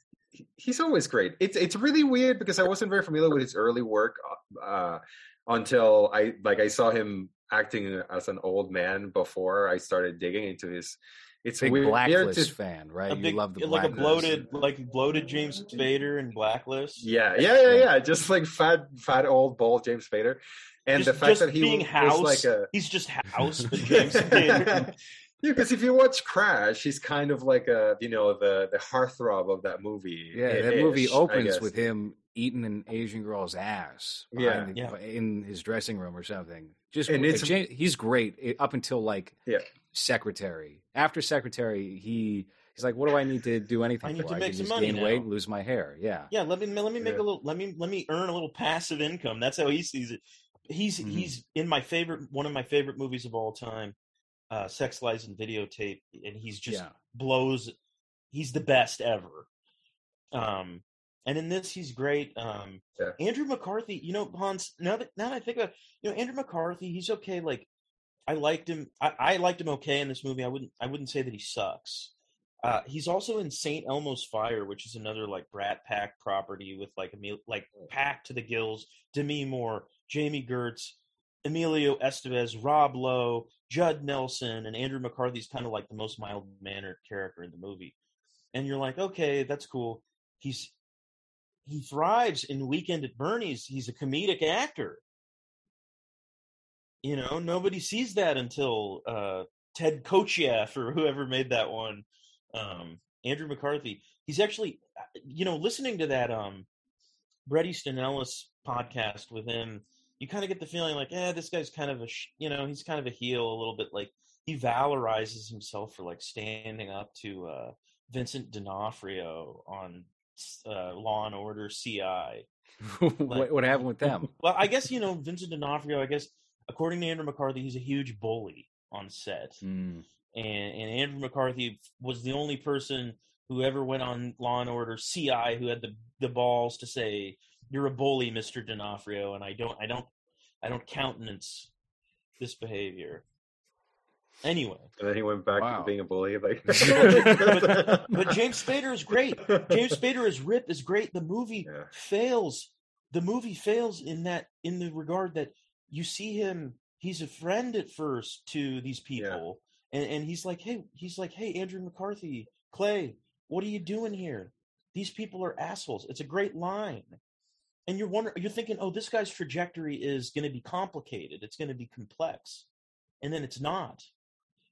he's always great. It's it's really weird because I wasn't very familiar with his early work uh, until I like I saw him acting as an old man before I started digging into his. It's a Big weird Blacklist to- fan, right? a you love the like a bloated, like bloated James Spader and Blacklist. Yeah, yeah, yeah, yeah. Just like fat, fat old bald James Spader, and just, the fact that he being was house, like a he's just house, James Spader. yeah, because if you watch Crash, he's kind of like a you know the the heartthrob of that movie. Yeah, that movie opens with him eating an Asian girl's ass Yeah. the- Yeah. in his dressing room or something. Just And it's- Ja- he's great eh, up until like Yeah. secretary. After secretary, he he's like, "What do I need to do anything I need for? to I make can some money gain now." weight, lose my hair." Yeah, Yeah, let me let me make Yeah. a little let me let me earn a little passive income. That's how he sees it. He's Mhm. he's in my favorite one of my favorite movies of all time, uh, Sex Lies and Videotape, and he's just yeah. blows. He's the best ever. Um, and in this, he's great. Um. Andrew McCarthy, you know, Hans. Now that now that I think about, you know, Andrew McCarthy, he's okay. Like, I liked him. I, I liked him okay in this movie. I wouldn't I wouldn't say that he sucks. Uh, he's also in Saint Elmo's Fire, which is another like Brat Pack property with like Emil- like packed to the gills. Demi Moore, Jami Gertz, Emilio Estevez, Rob Lowe, Judd Nelson, and Andrew McCarthy's kind of like the most mild mannered character in the movie. And you're like, okay, that's cool. He's he thrives in Weekend at Bernie's. He's a comedic actor. You know, nobody sees that until uh, Ted Kotcheff or whoever made that one. Um, Andrew McCarthy. He's actually, uh, you know, listening to that um, Bret Easton Ellis podcast with him, you kind of get the feeling like, eh, this guy's kind of a, sh- you know, he's kind of a heel a little bit. Like he valorizes himself for like standing up to uh, Vincent D'Onofrio on uh, Law and Order CI. what, what happened with them? Well, I guess you know Vincent D'Onofrio. I guess according to Andrew McCarthy, he's a huge bully on set, Mm. and and Andrew McCarthy was the only person who ever went on Law and Order CI who had the the balls to say, "You're a bully, Mister D'Onofrio," and I don't, I don't, I don't countenance this behavior. Anyway, And then he went back Wow. to being a bully. Like, but, but James Spader is great. James Spader as Rip is great. The movie Yeah. fails. The movie fails in that in the regard that you see him. He's a friend at first to these people, and and he's like, hey, he's like, hey, Andrew McCarthy, Clay, what are you doing here? These people are assholes. It's a great line, and you're wondering, you're thinking, oh, this guy's trajectory is going to be complicated. It's going to be complex, and then it's not.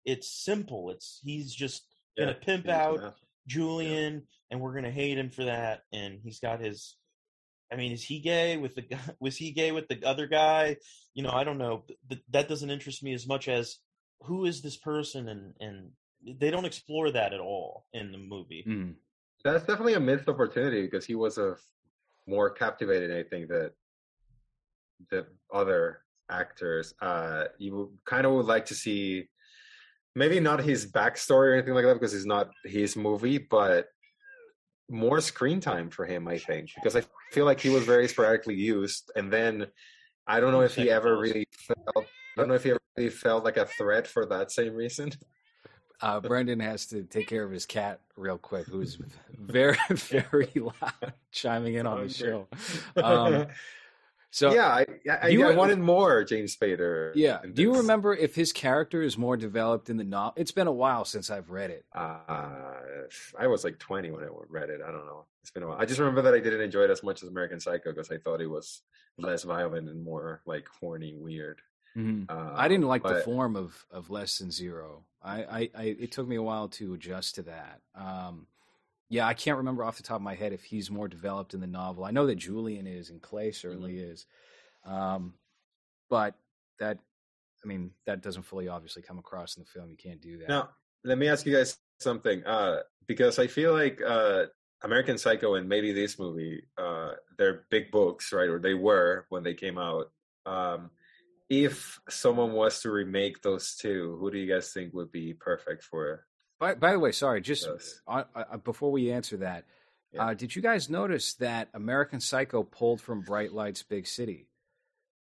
It's simple. It's he's just Yeah, gonna pimp out. Julian, and we're gonna hate him for that. And he's got his. I mean, is he gay with the guy? Was he gay with the other guy? You know, I don't know. But that doesn't interest me as much as who is this person, and and they don't explore that at all in the movie. Mm. That's definitely a missed opportunity because he was a more captivating. I think that the other actors. Uh, you kind of would like to see maybe not his backstory or anything like that because it's not his movie, but more screen time for him. I think because I feel like he was very sporadically used, and then I don't know if he ever really felt. I don't know if he ever really felt like a threat for that same reason. Uh, Brendan has to take care of his cat real quick, who's very, very loud, chiming in on the show. Um, so yeah, I, I, you I wanted more James Spader. yeah. Do you remember if his character is more developed in the novel? It's been a while since I've read it. Uh, I was like 20 when I read it. I don't know. It's been a while. I just remember that I didn't enjoy it as much as American Psycho because I thought it was less violent and more like horny, weird. Mhm. Uh, I didn't like the form of of less than zero. I, I, I it took me a while to adjust to that. Um, yeah, I can't remember off the top of my head if he's more developed in the novel. I know that Julian is, and Clay certainly Mm-hmm. is, um, but that, I mean, that doesn't fully obviously come across in the film. You can't do that. Now, let me ask you guys something. Uh, because I feel like uh, American Psycho and maybe this movie, uh, they're big books, right? Or they were when they came out. Um, if someone was to remake those two, who do you guys think would be perfect for By, by the way, sorry, just those? uh, uh, before we answer that, Yeah. uh, did you guys notice that American Psycho pulled from Bright Lights Big City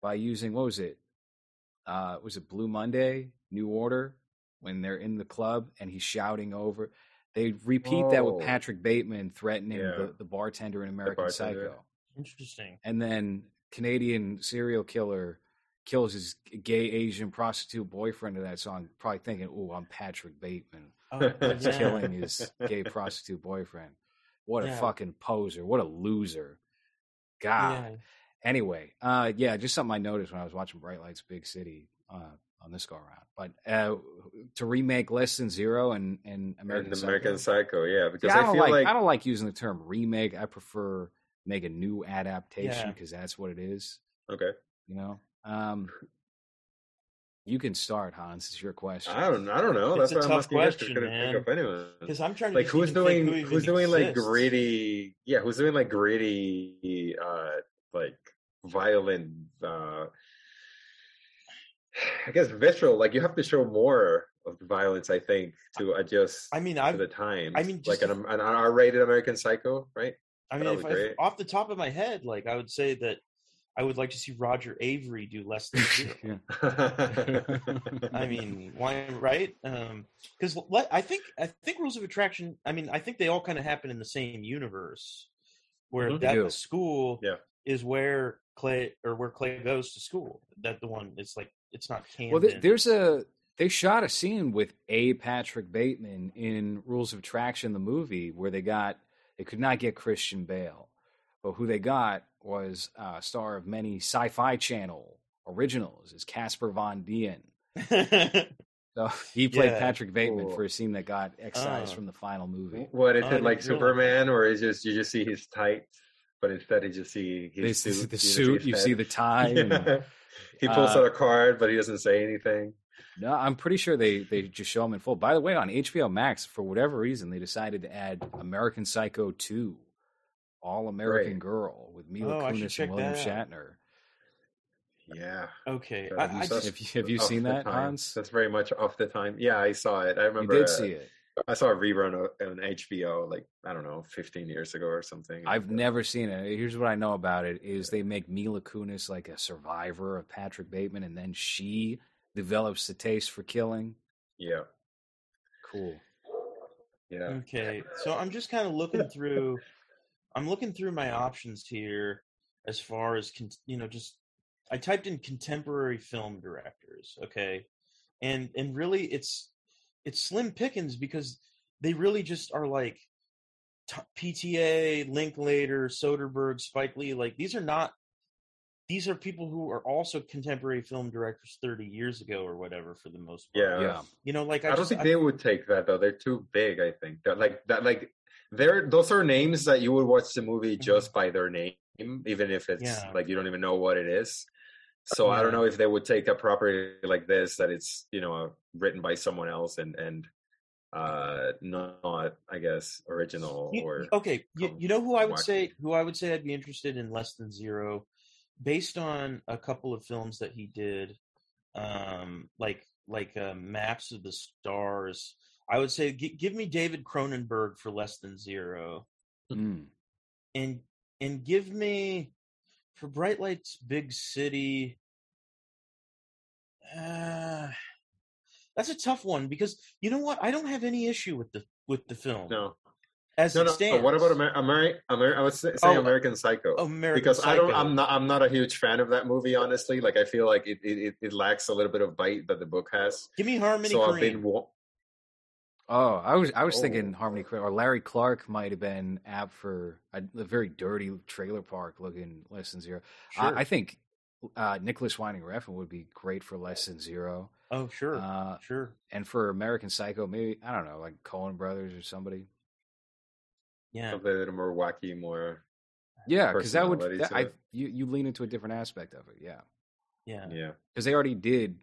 by using what was it? Uh, was it Blue Monday, New Order, when they're in the club and he's shouting over? They repeat that Oh. with Patrick Bateman threatening Yeah. the, the bartender in American bartender. Psycho, Interesting. and then Canadian serial killer kills his gay Asian prostitute boyfriend in that song, probably thinking, "Oh, I'm Patrick Bateman." Oh, He's He's yeah. killing his gay prostitute boyfriend. What a fucking poser. What a loser. God. Yeah. Anyway, uh, yeah, just something I noticed when I was watching Bright Lights Big City uh, on this go around. But uh, to remake Less Than Zero and, and American, and Psycho, American Psycho, yeah, because yeah, I I, don't feel like, like, I don't like using the term remake. I prefer make a new adaptation Yeah. because that's what it is. okay, You know, um, you can start, Hans. It's your question. I don't, I don't know. It's That's a I'm tough asking you guys 'cause question, man. think of anyone. Because I'm trying to Like who's doing, who who's even doing like gritty, yeah, who's doing like gritty, uh, like violent, uh, I guess visceral. Like you have to show more of the violence, I think, to adjust I mean, to I've the times. I mean, like an, an R-rated American Psycho, right? I mean, if, I, if off the top of my head, like I would say that I would like to see Roger Avary do less than zero. I mean, why, right? Because let I think I think Rules of Attraction. I mean, I think they all kind of happen in the same universe, where Mhm. That do. school Yeah. is where Clay or where Clay goes to school. That the one. It's like it's not Camden. Well, th- there's a they shot a scene with a Patrick Bateman in Rules of Attraction, the movie, where they got they could not get Christian Bale, but who they got was uh, star of many Sci-Fi Channel originals, is Casper Van Dien. So he played Yeah, Patrick Bateman cool. for a scene that got excised Oh. from the final movie. what is Oh, it didn't like Superman, or is just you just see his tights, but instead you just see his This is suit, the you suit, his you head. see the tie. and- Yeah. he pulls Uh, out a card, but he doesn't say anything. No, I'm pretty sure they they just show them in full. By the way, on HBO Max, for whatever reason, they decided to add American Psycho 2, All American Great. Girl with Mila Oh, Kunis and William. Shatner. Yeah, okay. Have I, you I just, Have you, have you seen that, time. Hans? That's very much off the time. Yeah, I saw it. I You remember. did uh, see it. I saw a rerun on HBO, like I don't know, 15 years ago or something. I've uh, never seen it. Here's what I know about it: is they make Mila Kunis like a survivor of Patrick Bateman, and then she develops the taste for killing. Yeah, Cool. yeah. Okay, so I'm just kind of looking through. I'm looking through my options here, as far as con- you know. Just I typed in contemporary film directors. Okay, and and really, it's it's slim pickings because they really just are like t- PTA, Linklater, Soderbergh, Spike Lee. Like these are not. These are people who are also contemporary film directors 30 years ago or whatever for the most part. Yeah. Yeah. You know, like I, I, don't just, think I- they would take that though. They're too big. I think that like that like they're those are names that you would watch the movie just by their name, even if it's Mm-hmm. Yeah. like you don't even know what it is. So I don't know if they would take a property like this that it's you know written by someone else and and uh, not I guess original You- or okay, you, you know who I would say who I would say I'd be interested in less than zero, based on a couple of films that he did, um, like like uh, Maps of the Stars. I would say gi- give me David Cronenberg for less than zero, Mm. and and give me for Bright Lights Big City. Uh, that's a tough one because you know what? I don't have any issue with the with the film no as no it no. stands. What about Amer- Ameri- Amer- I was say- Oh, American Psycho. American Psycho. because I don't, I'm not, I'm not a huge fan of that movie. Honestly, like I feel like it, it, it lacks a little bit of bite that the book has. Give me Harmony so I've been, wa- Oh, I was I was thinking Oh. Harmony Korine or Larry Clark might have been apt for a, a very dirty trailer park looking less than zero. Sure. I think uh, Nicolas Winding Refn would be great for less than zero. oh, sure, Uh, sure. and for American Psycho, maybe I don't know, like Coen Brothers or somebody. Yeah, something a little more wacky, more Yeah, because that would that, I you you lean into a different aspect of it. Yeah, yeah. yeah. because they already did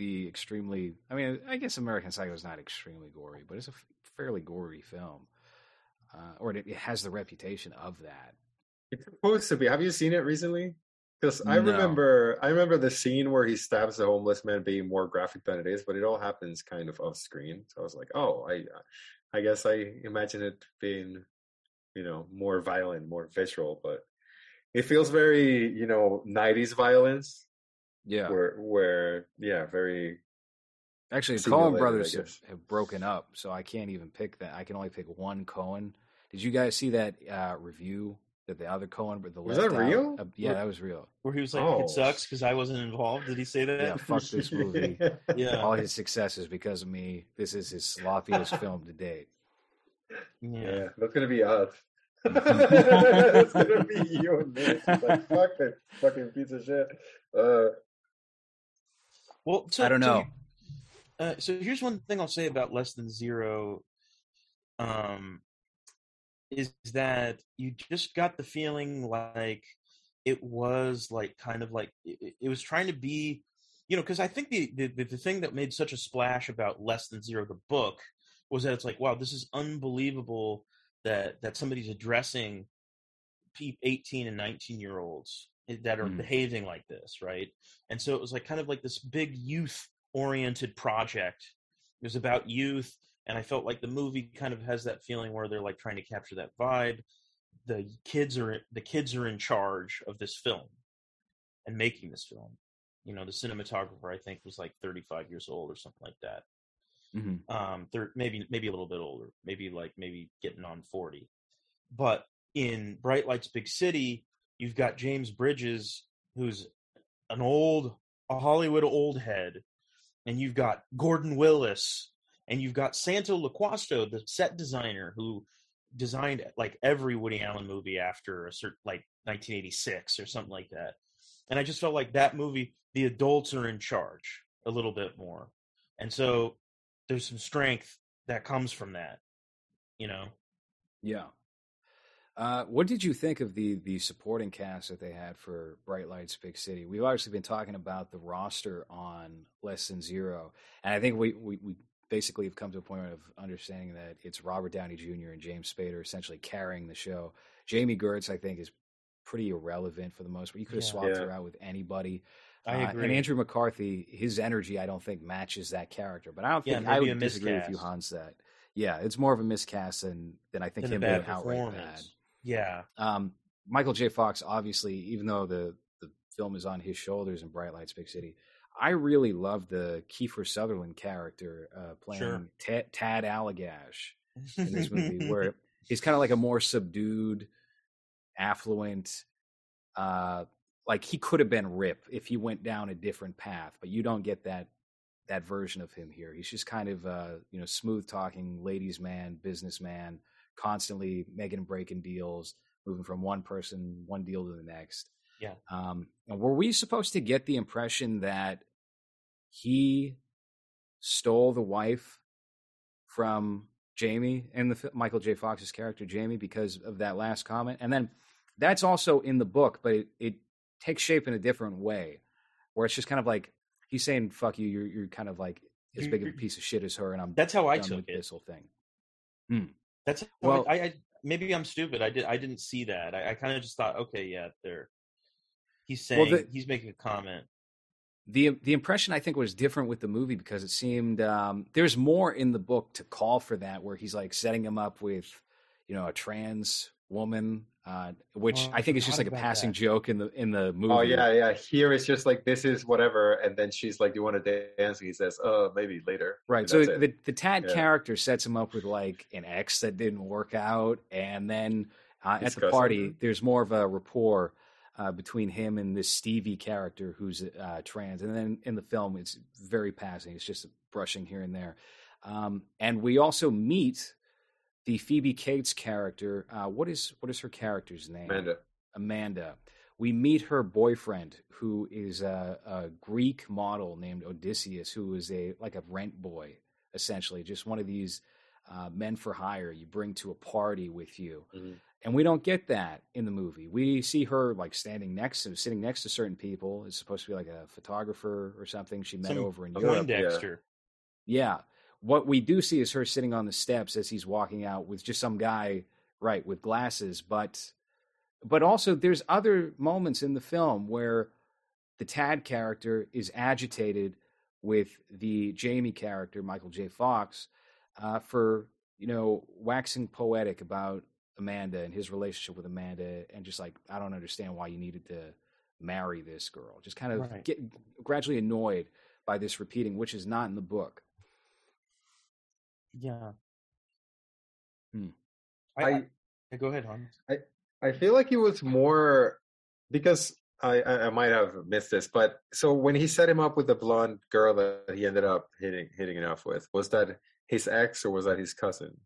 the extremely. I mean, I guess American Psycho is not extremely gory, but it's a f- fairly gory film, uh, or it, it has the reputation of that. It's supposed to be. Have you seen it recently? Because I No. remember, I remember the scene where he stabs the homeless man being more graphic than it is, but it all happens kind of off screen. So I was like, oh, I, I guess I imagine it being, you know, more violent, more visceral, but it feels very, you know, '90s violence, Yeah, where, where, yeah, very. Actually, the Coen brothers have, have broken up, so I can't even pick that. I can only pick one Coen. Did you guys see that uh, review that the other Coen, but the Was left that out- real? uh, yeah, Or- that was real. Where he was like, Oh. "It sucks because I wasn't involved." Did he say that? Yeah, fuck this movie. Yeah. All his successes because of me. This is his sloppiest film to date. yeah. Yeah, that's gonna be us. it's gonna be you and me. It's like fuck that fucking piece of shit. Uh, Well, so, I don't know. you- uh, so here's one thing I'll say about less than zero. Um, is that you just got the feeling like it was like kind of like it, it was trying to be, you know, because I think the, the the thing that made such a splash about less than zero the book was that it's like wow this is unbelievable that that somebody's addressing 18 and 19 year olds that are Mhm. behaving like this right? And so it was like kind of like this big youth oriented project. It was about youth and i felt like the movie kind of has that feeling where they're like trying to capture that vibe. The kids are the kids are in charge of this film and making this film. You know the cinematographer i think was like 35 years old or something like that. Hmm um they're maybe maybe a little bit older maybe like maybe getting on 40 but in bright lights big city you've got james bridges who's an old a hollywood old head and you've got gordon willis and you've got santo loquasto the set designer who designed like every woody allen movie after a certain like 1986 or something like that. And i just felt like that movie the adults are in charge a little bit more. And so there's some strength that comes from that you know? Yeah. Uh, what did you think of the the supporting cast that they had for Bright Lights Big City? We've obviously been talking about the roster on Less Than Zero, and I think we, we, we basically have come to a point of understanding that it's Robert Downey Jr. and James Spader essentially carrying the show. Jami Gertz, I think, is pretty irrelevant for the most part. You could have Yeah. swapped Yeah. her out with anybody. i Uh, agree and Andrew McCarthy, his energy, I don't think matches that character. But I don't Yeah, think I would a disagree with you, miscast. Hans. That yeah, it's more of a miscast than than I think than a him bad being outright bad. Yeah Um, Michael J. Fox, obviously, even though the the film is on his shoulders in Bright Lights, Big City, I really love the Kiefer Sutherland character uh, playing Sure. Ta- Tad Allagash in this movie, where he's kind of like a more subdued, affluent. Uh, like he could have been Rip if he went down a different path, but you don't get that that version of him here. He's just kind of uh, you know smooth talking, ladies' man, businessman, constantly making and breaking deals, moving from one person, one deal to the next. Yeah. Um, were we supposed to get the impression that he stole the wife from Jamie and the Michael J. Fox's character Jamie because of that last comment? And then that's also in the book, but it, it takes shape in a different way, where it's just kind of like he's saying "fuck you." You're you're kind of like as big of a piece of shit as her, and I'm That's how I took it. this whole thing. That's Well- I, I maybe I'm stupid. I did I didn't see that. I, I kind of just thought, okay, yeah, they're he's Well, saying the- he's making a comment. the The impression I think was different with the movie because it seemed um, there's more in the book to call for that, where he's like setting him up with, you know, a trans woman, uh, which Oh, I I think is just like a passing that. joke in the in the movie. Oh yeah, yeah. Here it's just like this is whatever, and then she's like, "Do you want to dance?" And he says, "Oh, maybe later." Right. And So that's the the Tad Yeah. character sets him up with like an ex that didn't work out, and then uh, at the party, there's more of a rapport uh, between him and this Stevie character who's uh, trans. And then in the film, it's very passing. It's just brushing here and there. Um, and we also meet the Phoebe Cates character. Uh, what is what is her character's name? Amanda. Amanda. We meet her boyfriend, who is a, a Greek model named Odysseus, who is a like a rent boy, essentially, just one of these uh, men for hire you bring to a party with you. Mhm. And we don't get that in the movie. We see her like standing next to, sitting next to certain people. It's supposed to be like a photographer or something she met Some over in Europe. Poindexter. Yeah. What we do see is her sitting on the steps as he's walking out with just some guy, right, with glasses. But, but also there's other moments in the film where the Tad character is agitated with the Jamie character, Michael J. Fox, uh, for you know waxing poetic about Amanda and his relationship with Amanda, and just like I don't understand why you needed to marry this girl. Just kind of Right. get gradually annoyed by this repeating, which is not in the book. Yeah. Hmm. I, I- I- go ahead, Hans. I I feel like it was more because I, I I might have missed this, but so when he set him up with the blonde girl that he ended up hitting hitting it off with, was that his ex or was that his cousin?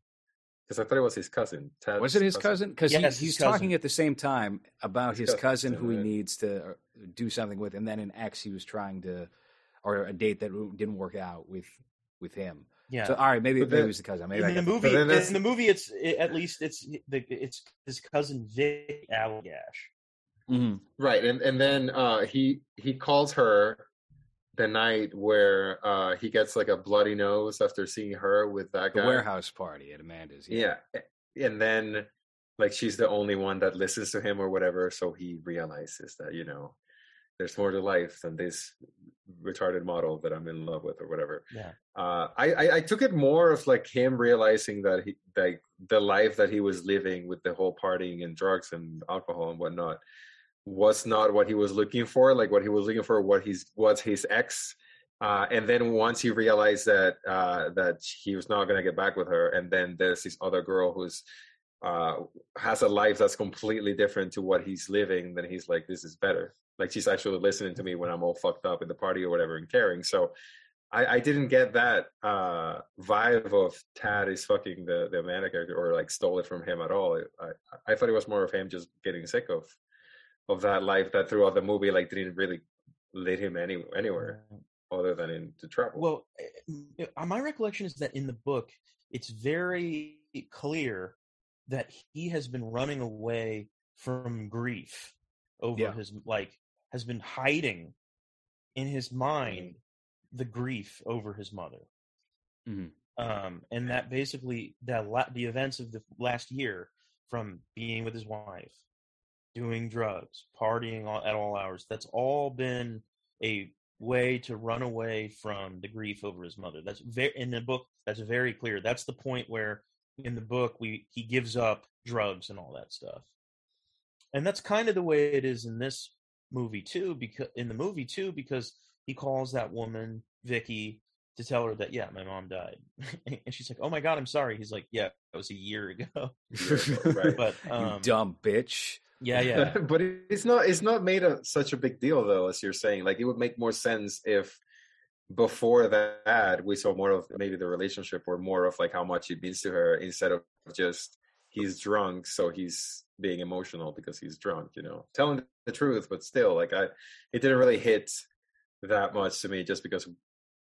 Because I thought it was his cousin. Tad's Was it his cousin? Because Yes, his he's cousin. talking at the same time about His his cousin cousin, who he right. needs to uh, do something with, and then an ex he was trying to, or a date that didn't work out with with him. Yeah. So all right, maybe But maybe then- it was the cousin. Maybe in the movie, then that's- in the movie, it's it, at least it's the it's his cousin Vic Allagash. Mhm. Right, and and then uh, he he calls her the night where uh, he gets like a bloody nose after seeing her with that the guy. warehouse party at Amanda's. Yeah. Yeah, and then like she's the only one that listens to him or whatever, so he realizes that you know there's more to life than this retarded model that I'm in love with or whatever. Yeah. Uh, I, I I took it more of like him realizing that he like the life that he was living with the whole partying and drugs and alcohol and whatnot was not what he was looking for. Like what he was looking for, what he's was his ex. Uh, and then once he realized that uh, that he was not gonna get back with her, and then there's this other girl who's uh, has a life that's completely different to what he's living, then he's like, this is better. Like she's actually listening to me when I'm all fucked up at the party or whatever and caring. So I, I didn't get that uh, vibe of Tad is fucking the the Amanda character or like stole it from him at all. I I thought it was more of him just getting sick of of that life that throughout the movie like didn't really lead him any anywhere other than into trouble. Well, eh, eh, my recollection is that in the book, it's very clear that he has been running away from grief over Yeah. his like has been hiding in his mind the grief over his mother. Mhm. Um, and that basically that la- the events of the last year from being with his wife, doing drugs, partying all, at all hours, that's all been a way to run away from the grief over his mother. That's very in the book. That's very clear. That's the point where in the book we he gives up drugs and all that stuff, and that's kind of the way it is in this movie too. Because in the movie too, because he calls that woman Vicky to tell her that yeah, my mom died, and she's like, "Oh my god, I'm sorry." He's like, "Yeah, that was a year ago." right. But you um, dumb bitch. yeah, yeah, but it's not it's not made a, such a big deal though as you're saying like it would make more sense if before that we saw more of maybe the relationship or more of like how much it means to her instead of just he's drunk so he's being emotional because he's drunk you know telling the truth but still like i it didn't really hit that much to me just because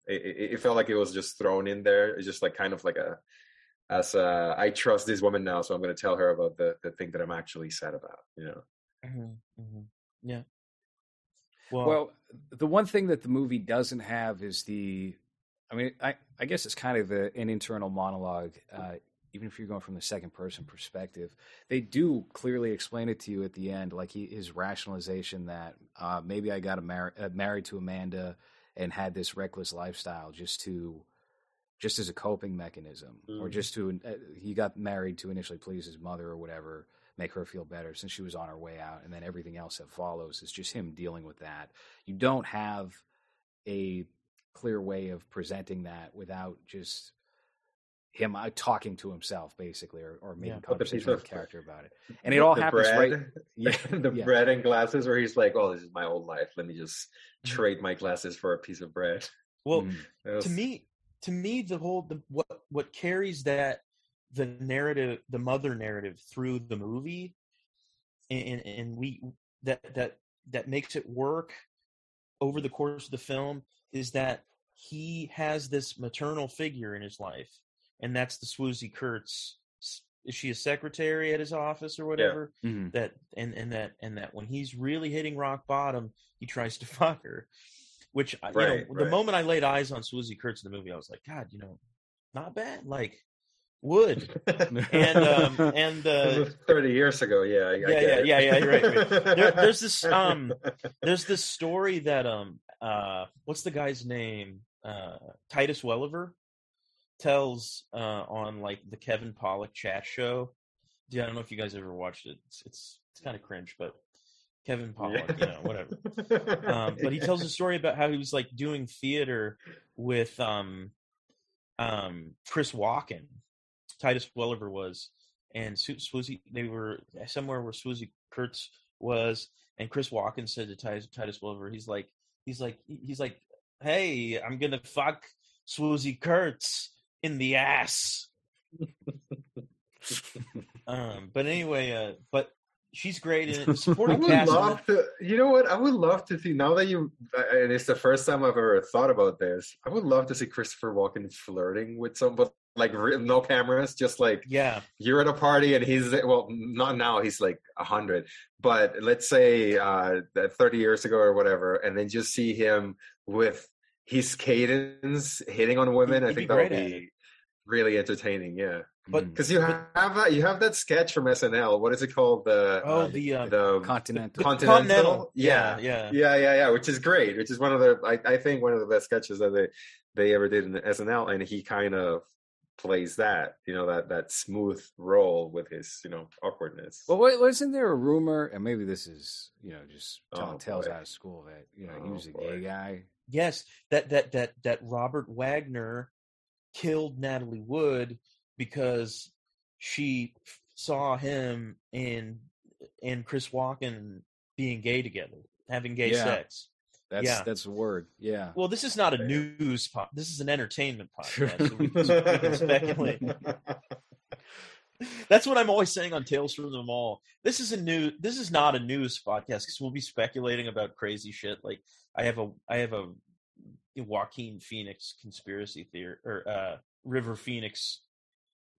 it, it, it felt like it was just thrown in there it's just like kind of like a as a, I trust this woman now, so I'm going to tell her about the the thing that I'm actually sad about. You know, Mhm, mhm. yeah. Well, Well, the one thing that the movie doesn't have is the I mean, I, I guess it's kind of the, an internal monologue. Uh, even if you're going from the second person perspective, they do clearly explain it to you at the end, like he, his rationalization that uh, maybe I got a mar- uh, married to Amanda and had this reckless lifestyle just to, just as a coping mechanism, mm. or just to uh, he got married to initially please his mother or whatever, make her feel better since she was on her way out, and then everything else that follows is just him dealing with that. You don't have a clear way of presenting that without just him uh, talking to himself basically or, or making yeah, conversation with the character about it and it all happens bread, right yeah the yeah. bread and glasses where he's like oh this is my old life let me just mm-hmm. trade my glasses for a piece of bread well mm. to me to me the whole the, what what carries that the narrative the mother narrative through the movie and and we that that that makes it work over the course of the film is that he has this maternal figure in his life, and that's the Swoosie Kurtz. Is she a secretary at his office or whatever? Yeah. Mm-hmm. That and and that and that when he's really hitting rock bottom, he tries to fuck her. Which right, you know, right. the moment I laid eyes on Swoosie Kurtz in the movie, I was like, God, you know, not bad. Like would and um and uh 30 years ago yeah I, yeah I yeah, yeah yeah right, right. There, there's this um there's this story that um uh what's the guy's name uh titus welliver tells uh on like the kevin pollak chat show. Yeah i don't know if you guys ever watched it. It's it's, it's kind of cringe but kevin pollak yeah. you know whatever. Um but he tells a story about how he was like doing theater with um um chris walken Titus Welliver was, and Swoosie they were somewhere where Swoosie Kurtz was, and Chris Walken said to Titus, Titus Welliver, he's like, he's like, he's like, hey, I'm gonna fuck Swoosie Kurtz in the ass. um, but anyway, uh, but she's great in it. Supporting I would cast love to. You know what? I would love to see now that you. And it's the first time I've ever thought about this. I would love to see Christopher Walken flirting with somebody, like no cameras, just like yeah, you're at a party and he's well, not now. He's like a hundred, but let's say uh, thirty years ago or whatever, and then just see him with his cadence hitting on women. He'd, I think that would be really entertaining. Yeah, but because mm. you have that, you have that sketch from SNL. What is it called? The oh, uh, the, uh, the Continental. Continental. Continental. Yeah, yeah, yeah, yeah, yeah. Which is great. Which is one of the I, I think one of the best sketches that they they ever did in SNL, and he kind of plays that you know that that smooth role with his you know awkwardness well wasn't there a rumor and maybe this is you know just telling oh, tales out of school that you know oh, he was a boy. gay guy yes that that that that robert wagner killed natalie wood because she saw him and and chris walken being gay together having gay yeah. sex that's yeah. that's a word. Yeah. Well, this is not a news pod. This is an entertainment podcast. so we, can, we can speculate. That's what I'm always saying on Tales from the Mall. This is a new. This is not a news podcast because we'll be speculating about crazy shit. Like I have a I have a Joaquin Phoenix conspiracy theory or uh, River Phoenix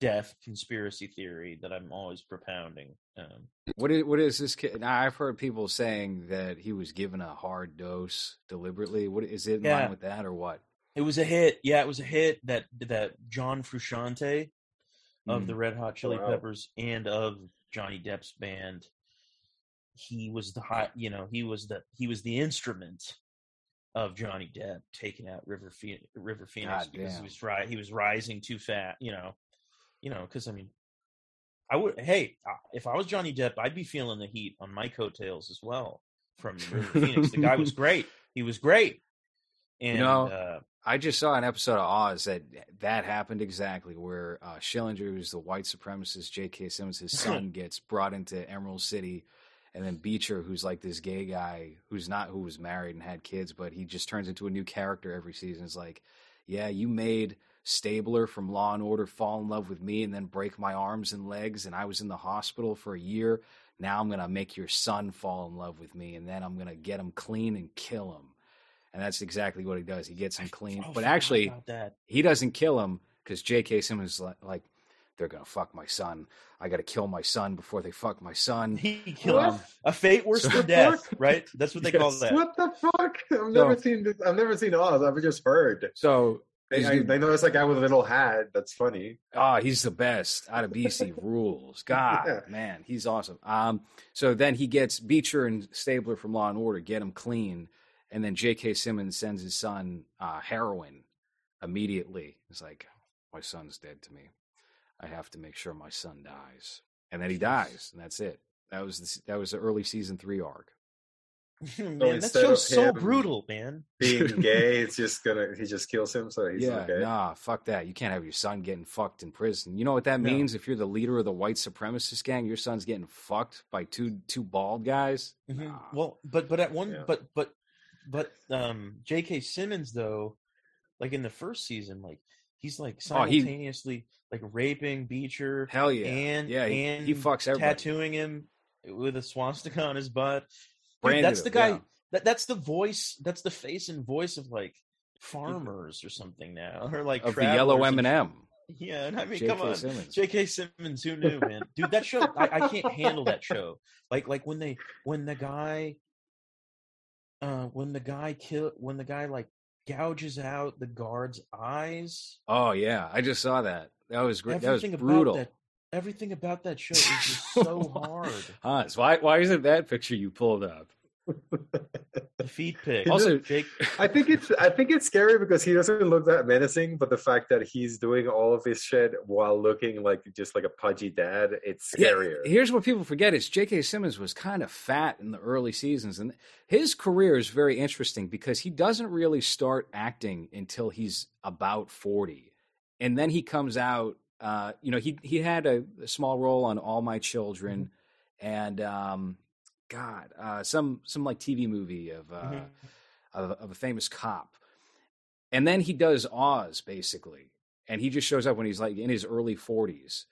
death conspiracy theory that I'm always propounding. Um, what is what is this kid? I've heard people saying that he was given a hard dose deliberately. What is it in yeah. line with that, or what? It was a hit. Yeah, it was a hit that that John Frusciante of mm. the Red Hot Chili wow. Peppers and of Johnny Depp's band. He was the hot, you know, he was the he was the instrument of Johnny Depp taking out River Phoenix, River Phoenix God because damn. he was right. He was rising too fast, you know you know, because I mean, I would. Hey, if I was Johnny Depp, I'd be feeling the heat on my coattails as well from Phoenix. The guy was great. He was great. And, you know, uh, I just saw an episode of Oz that that happened exactly where uh, Schillinger, who's the white supremacist, J.K. Simmons, his son gets brought into Emerald City, and then Beecher, who's like this gay guy who's not who was married and had kids, but he just turns into a new character every season. It's like, yeah, you made Stabler from Law and Order fall in love with me and then break my arms and legs, and I was in the hospital for a year. Now I'm gonna make your son fall in love with me, and then I'm gonna get him clean and kill him. And that's exactly what he does. He gets him clean, but actually, he doesn't kill him because J.K. Simmons is like, they're gonna fuck my son. I gotta kill my son before they fuck my son. He killed um, a fate worse than death, right? That's what they yes. call that. What the fuck? I've never seen this. I've never seen Oz. I've just heard. So They, He's I, good. they know it's a guy with a little hat. That's funny. Oh, he's the best out of BC rules. God, Yeah. man, he's awesome. Um, so then he gets Beecher and Stabler from Law and Order, get him clean, and then J.K. Simmons sends his son uh, heroin immediately. It's like, my son's dead to me. I have to make sure my son dies, and then he dies, and that's it. That was the, that was the early season three arc. man, that show's so brutal, man. Being gay, it's just gonna he just kills him. So he's yeah, okay. nah, fuck that. You can't have your son getting fucked in prison. You know what that No. means? If you're the leader of the white supremacist gang, your son's getting fucked by two two bald guys. Mhm. Nah. Well, but but at one, Yeah. but but but um, J.K. Simmons though, like in the first season, like he's like Oh, he- simultaneously like raping Beecher Hell yeah, and yeah, he, and he fucks everybody. tattooing him with a swastika on his butt. Dude, that's the guy. yeah. That that's the voice. That's the face and voice of like farmers or something now, or like of the yellow M and and M. Yeah, and I mean, J.K. come on, Simmons. J.K. Simmons. Who knew, man? Dude, that show, I, I can't handle that show. Like, like when they, when the guy, uh, when the guy kill, when the guy like gouges out the guard's eyes. Oh yeah, I just saw that. That was great. That was Everything brutal. about that, everything about that show is just so hard. Hans, why why isn't that picture you pulled up? The pig. Also- Jake. I think it's I think it's scary because he doesn't look that menacing, but the fact that he's doing all of this shit while looking like just like a pudgy dad, it's Yeah, scarier. here's what people forget is J.K. Simmons was kind of fat in the early seasons, and his career is very interesting because he doesn't really start acting until he's about forty, and then he comes out. Uh, you know, he he had a, a small role on All My Children, and um, God, uh, some some like TV movie of, uh, Mhm. of of a famous cop, and then he does Oz basically, and he just shows up when he's like in his early forties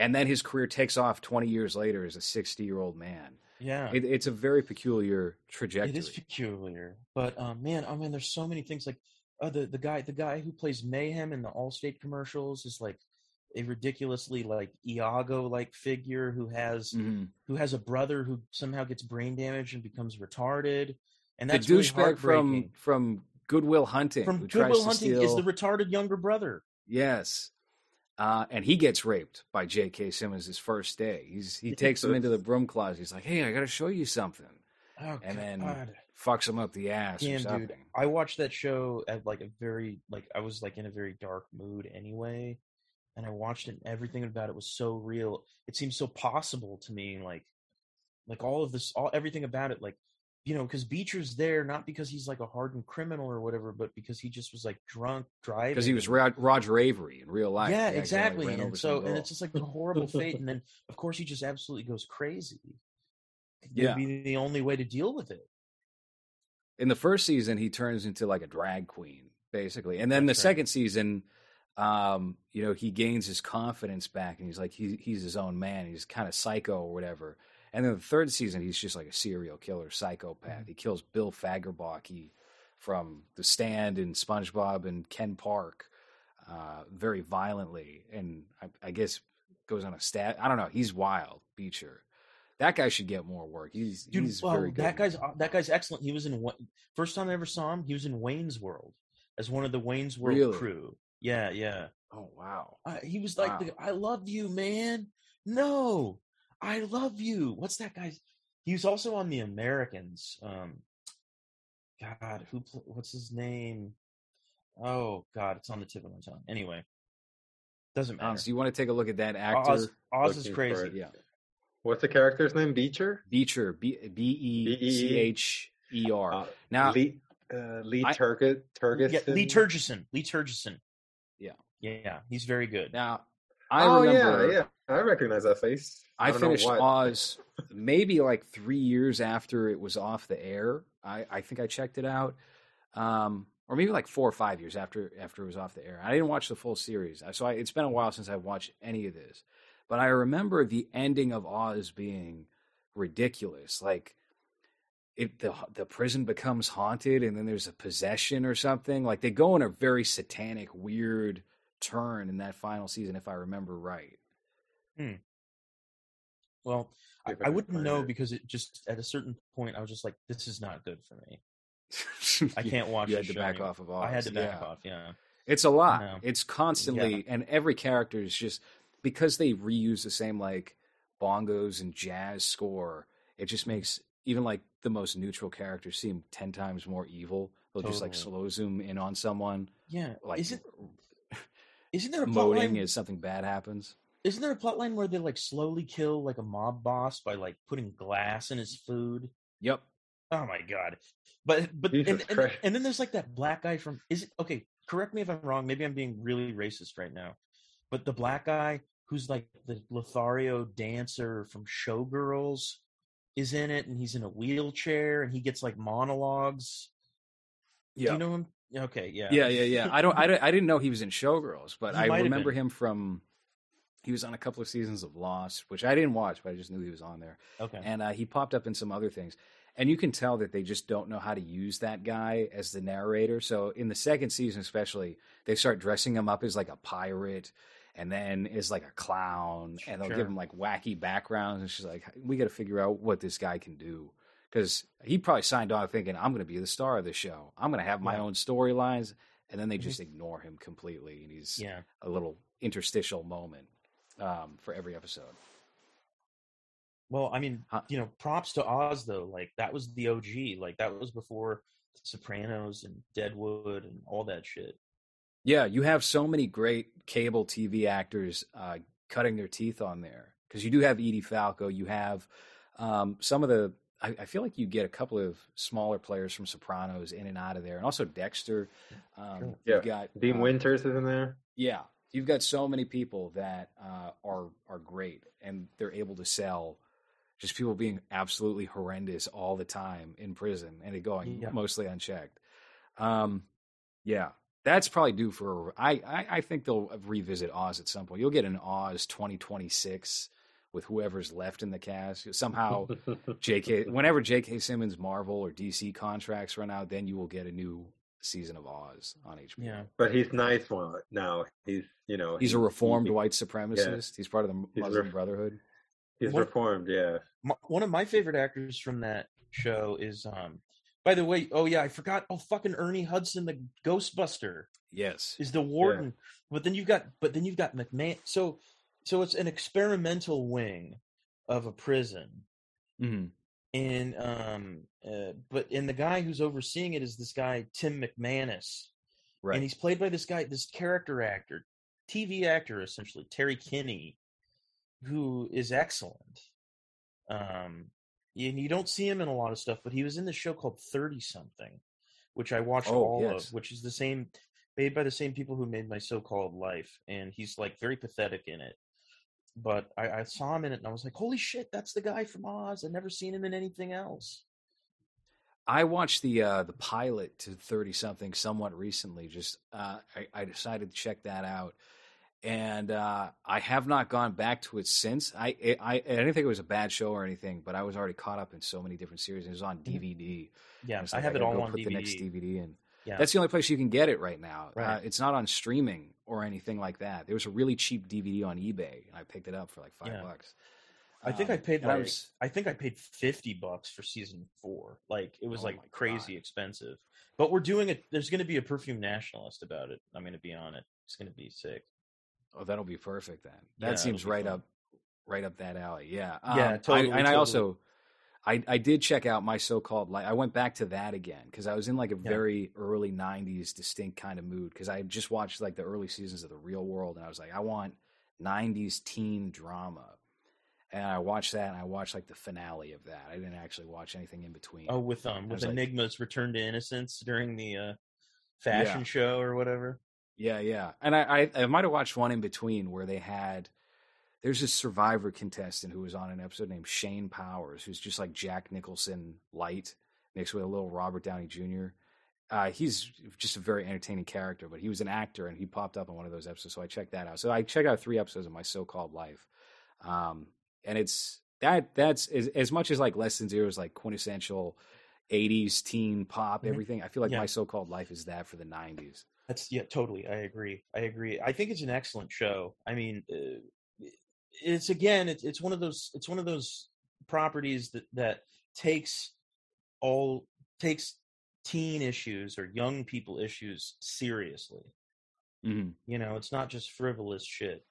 and then his career takes off 20 years later as a 60 year old man Yeah. it, it's a very peculiar trajectory It is peculiar, but um, man, I mean, there's so many things. Like uh, the the guy, the guy who plays Mayhem in the Allstate commercials is like a ridiculously like Iago like figure who has Mhm. who has a brother who somehow gets brain damage and becomes retarded, and the that's really douchebag from from goodwill hunting from Goodwill Hunting steal is the retarded younger brother. yes uh, and he gets raped by J.K. Simmons his first day. He's he takes him into the broom closet. He's like, "Hey, I got to show you something," Oh, and then fucks him up the ass Damn, dude. I watched that show at like a very like I was like in a very dark mood anyway, and I watched it. and Everything about it was so real. It seemed so possible to me. Like, like all of this, all everything about it. Like, you know, because Beecher's there not because he's like a hardened criminal or whatever, but because he just was like drunk driving. Because he was Rod- Roger Avary in real life. yeah, exactly. ran over And so, and it's just like a horrible fate. And then, of course, he just absolutely goes crazy. Yeah. It'd be the only way to deal with it. in the first season he turns into like a drag queen basically and then That's the right. second season um you know he gains his confidence back and he's like he, he's his own man he's kind of psycho or whatever and then the third season he's just like a serial killer psychopath Mm-hmm. he kills bill fagerbakke from the stand and spongebob and ken park uh very violently and i, I guess goes on a stat i don't know he's wild beecher that guy should get more work he's Dude, he's well, very good that guy's that guy's excellent. He was in first time I ever saw him. He was in Wayne's World as one of the Wayne's World Really? crew. Yeah, yeah. oh wow Uh, he was like, Wow. the, "I love you, man." No, I love you. What's that guy's? He was also on The Americans. Um, God, who? What's his name? Oh God, it's on the tip of my tongue. Anyway, doesn't matter. Hans, do you want to take a look at that actor Oz, Oz is Looking for crazy. yeah What's the character's name? Beecher. Beecher, B B E C H E R. Uh, Now, Lee uh, Lee I- Turgid Turgis. Yeah, Lee Tergesen. Lee Tergesen. Yeah. yeah, he's very good. now, I oh remember yeah, yeah, I recognize that face. I, don't finished what. Oz maybe like three years after it was off the air. I, I think I checked it out, um, or maybe like four or five years after after it was off the air. I didn't watch the full series, so I, it's been a while since I've watched any of this. But I remember the ending of Oz being ridiculous, like. It, the the prison becomes haunted and then there's a possession or something like they go in a very satanic weird turn in that final season if i remember right Hmm. Well, I, I wouldn't know it. because it just at a certain point I was just like, this is not good for me. I can't watch. you had to back anymore. off of all I had to back yeah. off. Yeah. It's a lot. It's constantly, and every character is just because they reuse the same like bongos and jazz score. It just makes even like the most neutral characters seem ten times more evil. They'll just like slow zoom in on someone, Yeah. like isn't isn't there a plot moaning line? as something bad happens. Isn't there a plot line where they like slowly kill like a mob boss by like putting glass in his food? Yep. Oh my god! But but and, and, and then there's like that black guy from is it okay? Correct me if I'm wrong. Maybe I'm being really racist right now. But the black guy who's like the Lothario dancer from Showgirls is in it, and he's in a wheelchair, and he gets like monologues. Do you know him? Okay, yeah, Yeah, yeah, yeah. I don't, I don't, I didn't know he was in Showgirls, but He I remember him from. He was on a couple of seasons of Lost, which I didn't watch, but I just knew he was on there. Okay, and uh, he popped up in some other things and you can tell that they just don't know how to use that guy as the narrator so in the second season especially they start dressing him up as like a pirate and then as like a clown and they'll Sure. give him like wacky backgrounds and she's like we got to figure out what this guy can do because he probably signed on thinking i'm going to be the star of the show i'm going to have my Yeah. own storylines and then they Mhm. just ignore him completely and he's yeah. a little interstitial moment um, for every episode Well, I mean, Huh. you know, props to Oz though. Like that was the OG. Like that was before Sopranos and Deadwood and all that shit. Yeah, you have so many great cable TV actors uh, cutting their teeth on there because you do have Edie Falco. You have um, some of the. I, I feel like you get a couple of smaller players from Sopranos in and out of there, and also Dexter. Um, Sure. You've got Dean uh, Winters is in there. Yeah, you've got so many people that uh, are are great, and they're able to sell. Just people being absolutely horrendous all the time in prison, and it going Yeah. mostly unchecked. Um, yeah, that's probably due for. I, I I think they'll revisit Oz at some point. You'll get an Oz twenty twenty six with whoever's left in the cast. Somehow, J.K. Whenever J.K. Simmons Marvel or DC contracts run out, then you will get a new season of Oz on HBO. Yeah. but he's nice one now. He's you know He's a reformed he- white supremacist. He's part of the He's Muslim ref- Brotherhood. He's What- reformed. Yeah. My, one of my favorite actors from that show is um by the way, oh yeah, I forgot. Oh fucking Ernie Hudson, the Ghostbuster, Yes. is the warden. But then you've got but then you've got McMahon. So so it's an experimental wing of a prison. hmm And um uh, but and the guy who's overseeing it is this guy Tim McManus. Right. and he's played by this guy, this character actor, TV actor essentially, Terry Kinney, who is excellent. Um, and you don't see him in a lot of stuff, but he was in the show called Thirty Something, which I watched Oh, all yes. of, which is the same, made by the same people who made My So-Called Life, and he's like very pathetic in it. But I, I saw him in it, and I was like, "Holy shit, that's the guy from Oz!" I've never seen him in anything else. I watched the uh, the pilot to Thirty Something somewhat recently. Just uh, I, I decided to check that out, and uh, I have not gone back to it since. I, I I didn't think it was a bad show or anything, but I was already caught up in so many different series. It was on. DVD. Yeah, And it's I like, have it all on put DVD. The next DVD in. Yeah. That's the only place you can get it right now. Uh, it's not on streaming or anything like that. There was a really cheap DVD on eBay, and I picked it up for like five Yeah. bucks. I think I Um, paid and I was- I think I paid fifty bucks for season four. Like it was Oh like crazy God. expensive. But we're doing it. There's going to be a perfume nationalist about it. I'm going to be on it. It's going to be sick. Oh, that'll be perfect then. That it'll seems right fun. up, right up that alley. Yeah, Yeah, Um, totally, I, and I also, I I did check out my so-called life. I went back to that again because I was in like a Yeah. very early '90s distinct kind of mood because I just watched like the early seasons of The Real World, and I was like, I want '90s teen drama. And I watched that, and I watched like the finale of that. I didn't actually watch anything in between. Oh, with um with was like- Enigma's Return to Innocence during the uh, fashion Yeah. show or whatever. Yeah, yeah. And I, I, I might have watched one in between where they had there's this survivor contestant who was on an episode named Shane Powers, who's just like Jack Nicholson light, mixed with a little Robert Downey Jr. Uh, he's just a very entertaining character, but he was an actor and he popped up in one of those episodes, so I checked that out. So I checked out three episodes of my so-called life, um, and it's that that's as, as much as like Less Than Zero is like quintessential '80s teen pop, Mhm. everything. I feel like Yeah. my so-called life is that for the '90s. That's yeah, totally. I agree. I agree. I think it's an excellent show. I mean, uh, it's again, it's it's one of those it's one of those properties that that takes all takes teen issues or young people issues seriously. Mhm. You know, it's not just frivolous shit.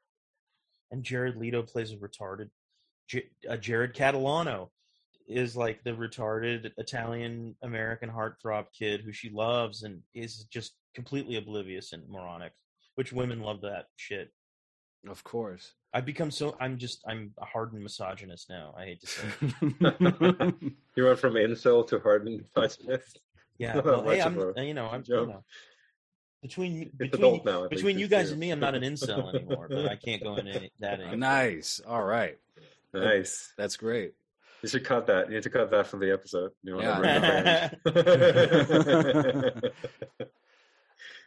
And Jared Leto plays a retarded. J- uh, Jared Catalano is like the retarded Italian American heartthrob kid who she loves and is just completely oblivious and moronic, which women love that shit. Of course. I've become so. I'm just. I'm a hardened misogynist now. I hate to say. You went from incel to hardened misogynist. Yeah. Well, hey, I'm. a you know, I'm. You know, between between now. Between you guys year. and me, I'm not an incel anymore. But I can't go into any, that anymore. nice. All right. Nice. That's great. You should cut that. You need to cut that from the episode. You know, Yeah.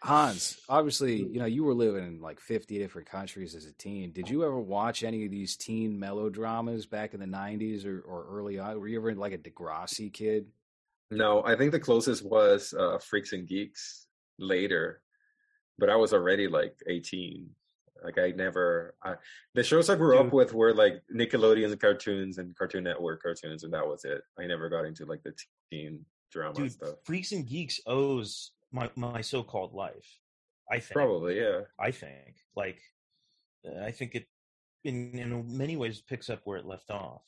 Hans, obviously, you know, you were living in like 50 different countries as a teen. Did you ever watch any of these teen melodramas back in the 90s or, or early on? Were you ever like a Degrassi kid? no, I think the closest was uh, Freaks and Geeks later, but I was already like 18. Like I never, I, the shows I grew up with were like Nickelodeon cartoons and Cartoon Network cartoons, and that was it. I never got into like the teen drama Dude, stuff. Freaks and Geeks owes my my so-called life. I think. Probably, yeah. I think. Like, uh, I think it, in in many ways, picks up where it left off.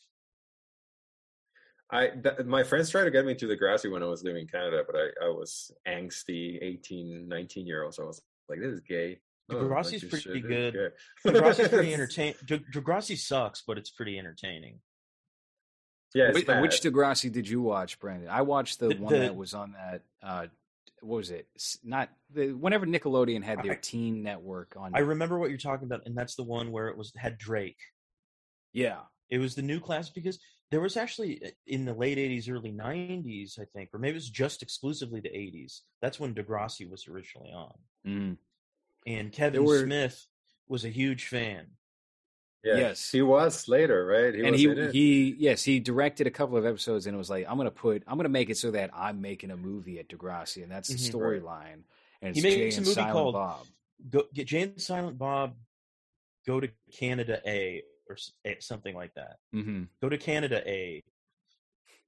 I th- my friends tried to get me to Degrassi when I was living in Canada, but I, I was angsty 18, 19 year old. So I was like, this is gay. I don't Degrassi's this pretty shit. Good. gay. Degrassi's pretty entertaining. Degrassi sucks, but it's pretty entertaining. Yeah, it's Which, bad. which Degrassi did you watch, Brandon? I watched the, The- one the- that was on that. Uh, what was it? Not the whenever Nickelodeon had their I- teen network on. I remember what you're talking about, and that's the one where it was had Drake. yeah, It was the new class because there was actually uh, in the late '80s, early '90s, I think, or maybe it was just exclusively the '80s. That's when Degrassi was originally on, Mm. and Kevin were- Smith was a huge fan. Yeah. yes. he was later, right? He and he he yes he directed a couple of episodes and it was like I'm gonna put I'm gonna make it so that I'm making a movie at Degrassi and that's the Mhm. Right. storyline. And He it's makes Jay a movie Silent called- Bob. Go get Jay and Silent Bob, go to Canada A or something like that. hmm Go to Canada A,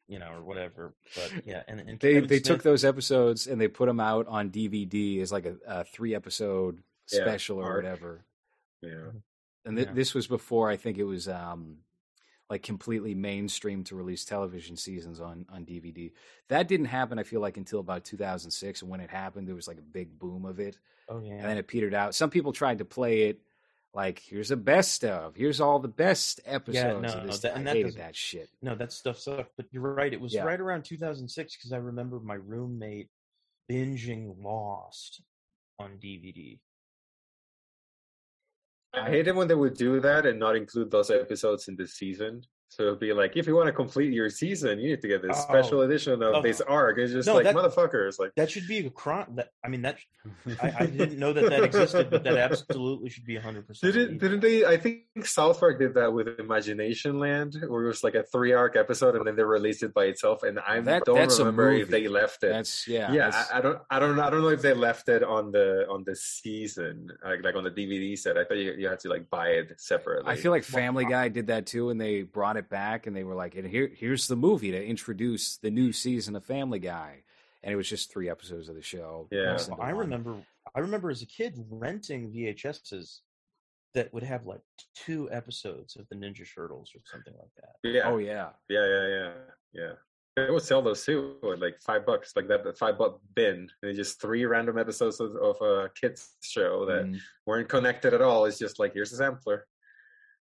you know, or whatever. But yeah, and, and They Kevin they took those episodes and they put them out on DVD as like a, a three episode Yeah, special or arc. whatever. yeah. And th- Yeah. this was before I think it was um like completely mainstream to release television seasons on on DVD. That didn't happen. I feel like until about 2006, and when it happened, there was like a big boom of it. Oh yeah, and then it petered out. Some people tried to play it like here's the best of, here's all the best episodes Yeah, no, of this. that- and that hated that shit. no, that stuff sucked. But you're right; it was Yeah. right around 2006 because I remember my roommate binging Lost on DVD. I hated when they would do that and not include those episodes in the season. So it'd be like, if you want to complete your season, you need to get this oh, special Oh. edition of Oh. this arc. It's just No, like that- motherfuckers. Like, That should be a crime. That I mean, that I, I didn't know that that existed, but that absolutely should be 100. percent Didn't didn't they? I think South Park did that with Imagination Land, where it was like a three arc episode, and then they released it by itself. And I That- don't that's a remember if they left it. That's yeah. yeah, that's- I, I don't, I don't, I don't know if they left it on the on the season, like like on the DVD set. I thought you, you had to like buy it separately. I feel like Family Guy did that too, and they brought it back, and they were like, "And here, here's the movie to introduce the new season of Family Guy," and it was just three episodes of the show. Yeah. mixed I one. remember. I remember as a kid renting VHSs that would have like two episodes of the Ninja Turtles or something like that. yeah, Oh yeah, yeah, yeah, yeah, yeah. They would sell those too, like five bucks, like that, that five buck bin, and just three random episodes of, of a kids show that Mhm. weren't connected at all. It's just like here's a sampler.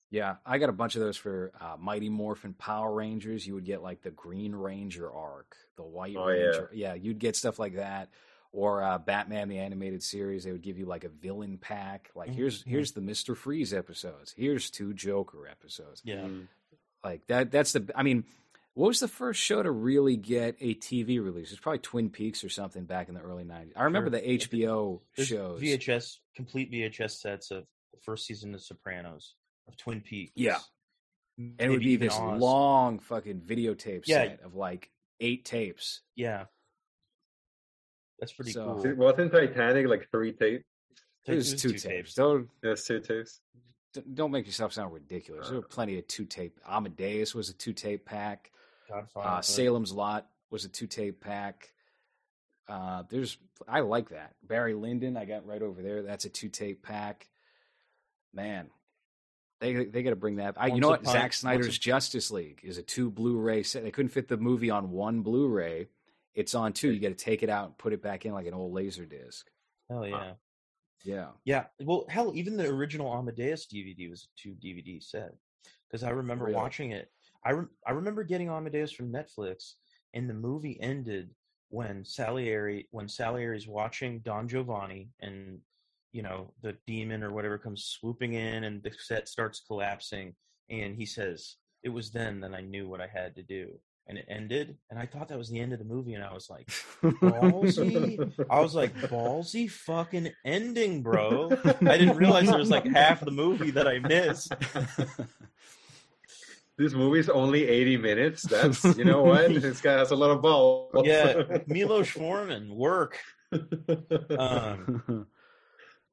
Yeah. I got a bunch of those for uh, Mighty Morphin Power Rangers. You would get like the Green Ranger arc, the White Oh, yeah. Ranger. Yeah. you'd get stuff like that. Or uh, Batman the animated series, they would give you like a villain pack. Like here's Mhm. here's the Mister Freeze episodes. Here's two Joker episodes. Yeah. Mm. Like that. That's the. I mean, what was the first show to really get a TV release? It's probably Twin Peaks or something back in the early '90s. I remember Sure. the HBO There's shows. VHS complete VHS sets of the first season of Sopranos of Twin Peaks. Yeah. and it would be this Oz. long fucking videotape Yeah. set of like eight tapes. Yeah, that's pretty So- cool. It wasn't Titanic like three tapes? It was two, tapes. Don't Yes, two tapes. don't make yourself sound ridiculous. There were plenty of two tape. Amadeus was a two tape pack. Godfather. Uh, Salem's Lot was a two tape pack. Uh, there's I like that Barry Lyndon. I got right over there. That's a two tape pack. Man, they they got to bring that. I, you know what? upon- Zack Snyder's a- Justice League is a two Blu-ray set. They couldn't fit the movie on one Blu-ray. It's on two. You got to take it out and put it back in like an old laser disc. Hell yeah. Yeah. Yeah. Well, hell, even the original Amadeus DVD was a two DVD set because I remember Really? watching it. I re- I remember getting Amadeus from Netflix, and the movie ended when Salieri when Salieri's watching Don Giovanni, and you know the demon or whatever comes swooping in, and the set starts collapsing, and he says, "It was then that I knew what I had to do." And it ended, and I thought that was the end of the movie, and I was like, Ballsy? I was like, ballsy fucking ending, bro. I didn't realize there was like half the movie that I missed. This movie's only 80 minutes. That's, you know what? This guy has a lot of balls. Yeah, Milos Forman, work. Um,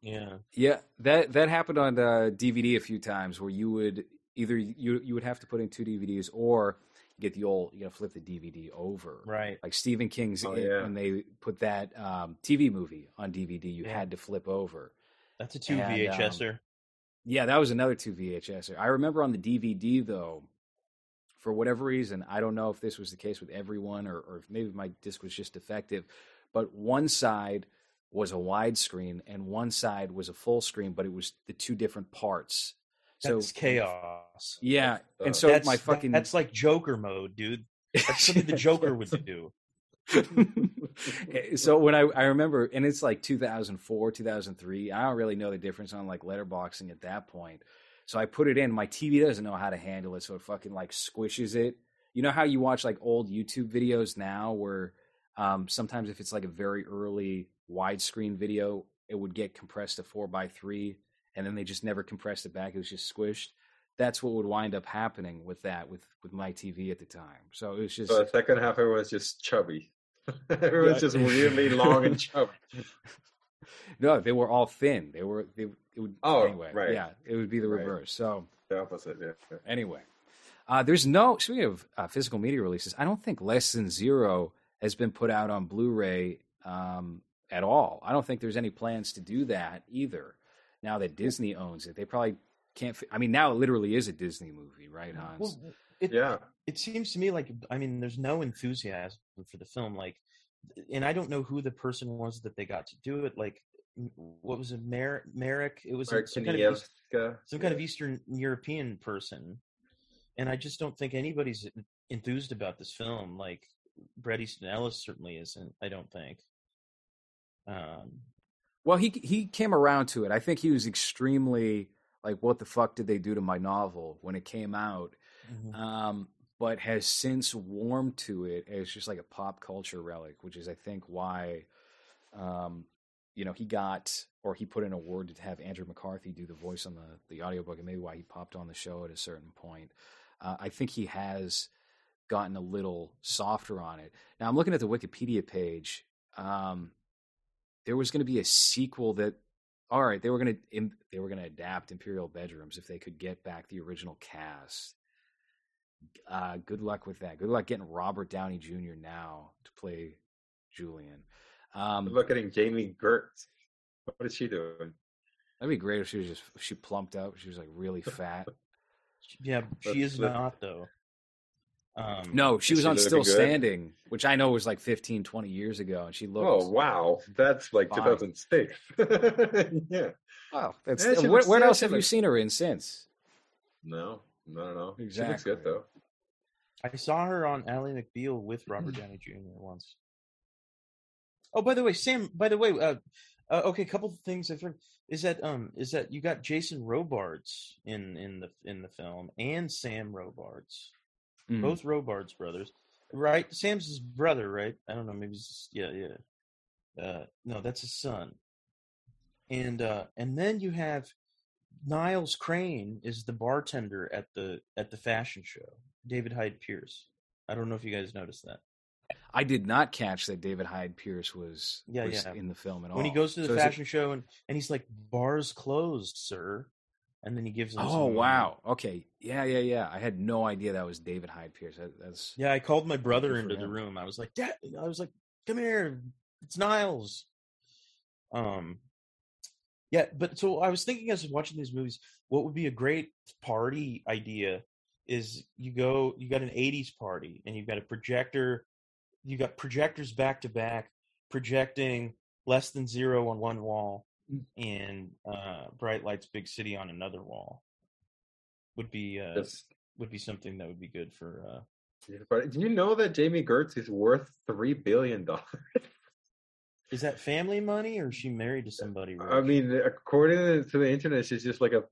yeah, Yeah, that that happened on uh, DVD a few times where you would either you you would have to put in two DVDs or get the old you got to flip the DVD over. right. Like Stephen King's Oh, yeah. when they put that um, TV movie on DVD, you Yeah. had to flip over. That's a two And, VHSer. Yeah, that was another two VHS. I remember on the DVD though, for whatever reason, I don't know if this was the case with everyone or, or if maybe my disc was just defective, but one side was a widescreen and one side was a full screen, but it was the two different parts. So That's chaos. Yeah, Uh, and so that's, my fucking that's like Joker mode, dude. That's something the Joker would do. so when I I remember, and it's like 2004, 2003. I don't really know the difference on like letterboxing at that point. So I put it in. My TV doesn't know how to handle it, so it fucking like squishes it. You know how you watch like old YouTube videos now, where um, sometimes if it's like a very early widescreen video, it would get compressed to four by three, and then they just never compressed it back. It was just squished. That's what would wind up happening with that with with my TV at the time. So it was just So the second half, everyone's just chubby. everyone's Yeah. just weirdly long and chubby. No, they were all thin. They were they it would Oh, anyway. right. Yeah, it would be the Right. reverse. So The opposite, yeah. anyway, uh, there's no speaking of uh, physical media releases. I don't think Less Than Zero has been put out on Blu-ray um, at all. I don't think there's any plans to do that either. Now that Disney owns it, they probably can't. fi- I mean, now it literally is a Disney movie, right, Hans? Well, it, Yeah. it seems to me like I mean, there's no enthusiasm for the film. Like, and I don't know who the person was that they got to do it. Like, what was it, Mer- Merrick? It was Mark some kind, of East, Kanievska. some kind of Eastern European person, and I just don't think anybody's enthused about this film. Like, Bret Easton Ellis certainly isn't. I don't think. Um, Well, he he came around to it. I think he was extremely like, "What the fuck did they do to my novel?" when it came out. um, but has since warmed to it as just like a pop culture relic, which is, I think, why, um, you know, he got or he put in a word to have Andrew McCarthy do the voice on the the audiobook, and maybe why he popped on the show at a certain point. Uh, I think he has gotten a little softer on it. Now I'm looking at the Wikipedia page. Um, there was going to be a sequel that all right they were going to they were going to adapt imperial bedrooms if they could get back the original cast uh, good luck with that good luck getting robert downey jr now to play julian um, Look at Jami Gertz. What is she doing? that'd be great if she was just she plumped up she was like really fat yeah, she is not though. Um, no she was she on looking still good? standing which i know was like 15 20 years ago and she looked Oh wow, that's like Fine. 2006. yeah. wow that's Yeah, where, where else she have you seen her in since No, no, no, no. She looks good though. I saw her on Ally McBeal with Robert Downey Jr. once. Oh, by the way, Sam. By the way, uh, uh, okay, a couple of things I've heard is that um is that you got Jason Robards in in the in the film and Sam Robards, Mm. both Robards brothers, right? Sam's his brother, right? I don't know, maybe he's, yeah, yeah. Uh, no, that's his son. And uh, and then you have Niles Crane is the bartender at the at the fashion show. David Hyde Pierce. I don't know if you guys noticed that. i did not catch that david hyde pierce was, Yeah, was yeah. in the film at all When he goes to the So is it- fashion show and, and he's like, "Bars closed, sir," and then he gives him. Oh some money. wow. Okay. Yeah, yeah, yeah. I had no idea that was David Hyde Pierce. That, that's Yeah, I called my brother Good for into the room. I was like, "Dad," I was like, "Come here, it's Niles. Um, yeah, but so I was thinking as I was watching these movies, what would be a great party idea is you go, you got an '80s party, and you've got a projector, you got projectors back to back, projecting less than zero on one wall, and uh, bright lights, big city on another wall. Would be uh, That's- would be something that would be good for. Uh, do you know that Jami Gertz is worth three billion dollars? is that family money, or is she married to somebody? I mean, according to the internet, she's just like a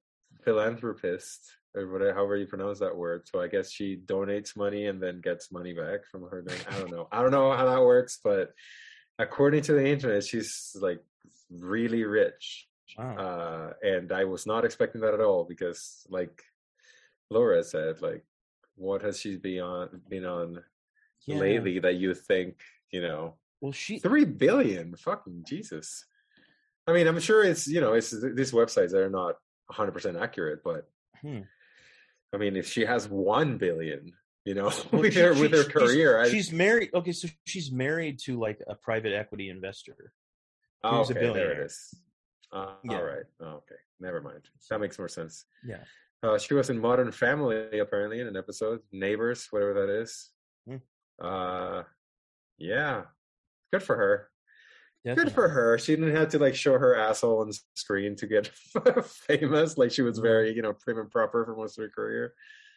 philanthropist or whatever, however you pronounce that word. So I guess she donates money and then gets money back from her. I don't know. I don't know how that works, but according to the internet, she's like really rich. Wow. Uh, and I was not expecting that at all because, like Laura said, like, what has she been on been on Yeah. lately that you think you know Well, she Three billion, fucking Jesus! I mean, I'm sure it's you know it's these websites that are not 100 percent accurate, but Hmm. I mean, if she has one billion, you know, Well, with she- her she- with her she's- career, I, she's married. Okay, so she's married to like a private equity investor. Oh, okay, there it is. Uh, Yeah. All right, oh, okay, never mind. That makes more sense. Yeah. Uh, she was in Modern Family apparently in an episode, Neighbors, whatever that is. Hmm. Uh, yeah, good for her. Good for her. She didn't have to like show her asshole on screen to get famous. Like she was very, you know, prim and proper for most of her career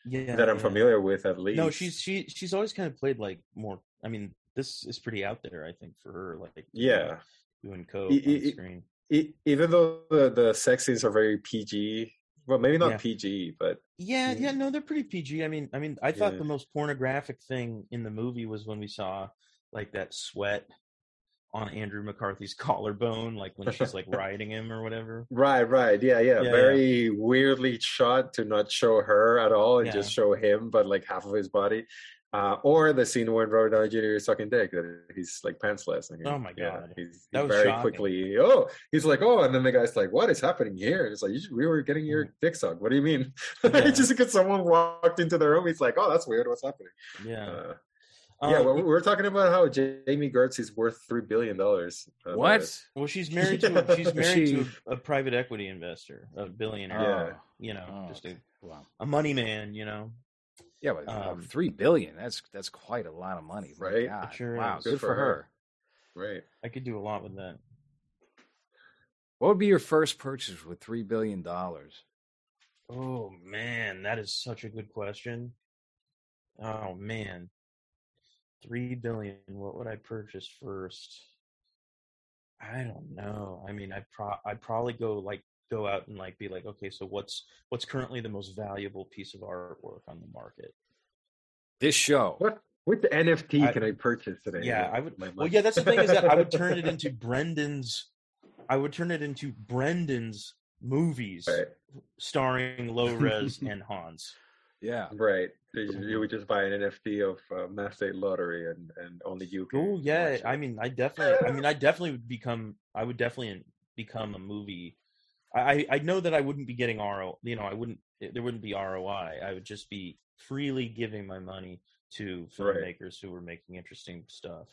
Yeah, that I'm yeah. familiar with, at least. No, she's she she's always kind of played like more. I mean, this is pretty out there. I think for her, like yeah. E- e- on screen. E- even though the the sex scenes are very PG, well, maybe not Yeah. PG, but Yeah, yeah, no, they're pretty PG. I mean, I mean, I thought Yeah. the most pornographic thing in the movie was when we saw like that sweat on Andrew McCarthy's collarbone, like when she's like riding him or whatever. right, right, yeah, yeah, Yeah, very weirdly shot to not show her at all and just show him, but like half of his body. Uh, or the scene when Robert Downey Jr. is sucking dick, that he's like pantsless. And he- Oh my yeah, God. he's, That was very shocking. quickly. Oh, he's like, oh, and then the guy's like, "What is happening here?" And it's like, you should, "We were getting your dick sucked." What do you mean? Yeah. just because someone walked into the room, he's like, "Oh, that's weird. What's happening?" Yeah. Uh, Um, yeah, well, we we're talking about how Jami Gertz is worth three billion dollars. Uh, What? well, she's married to a, she's married she- to a, a private equity investor, a billionaire. Yeah. You know, oh, just a, wow. a money man. You know. Yeah, but uh, Um, three billion. That's that's quite a lot of money, Right? It God. sure wow, good, Good for for her. her. Right. I could do a lot with that. What would be your first purchase with three billion dollars? Oh man, that is such a good question. Oh man. Three billion. What would I purchase first? I don't know. I mean, I'd pro I'd probably go like go out and like be like, okay, so what's what's currently the most valuable piece of artwork on the market? This show. What which NFT I- can I purchase today? Yeah, I would. Well, yeah, that's the thing is that I would turn it into Brendan's. I would turn it into Brendan's movies Right. starring Low Res and Hans. Yeah. Right. So You you would just buy an NFT of uh, Mass State Lottery and, and only you can. Oh yeah. I mean, I definitely, I mean, I definitely would become, I would definitely become a movie. I, I I know that I wouldn't be getting RO, you know, I wouldn't, there wouldn't be ROI. I would just be freely giving my money to Right. filmmakers who were making interesting stuff.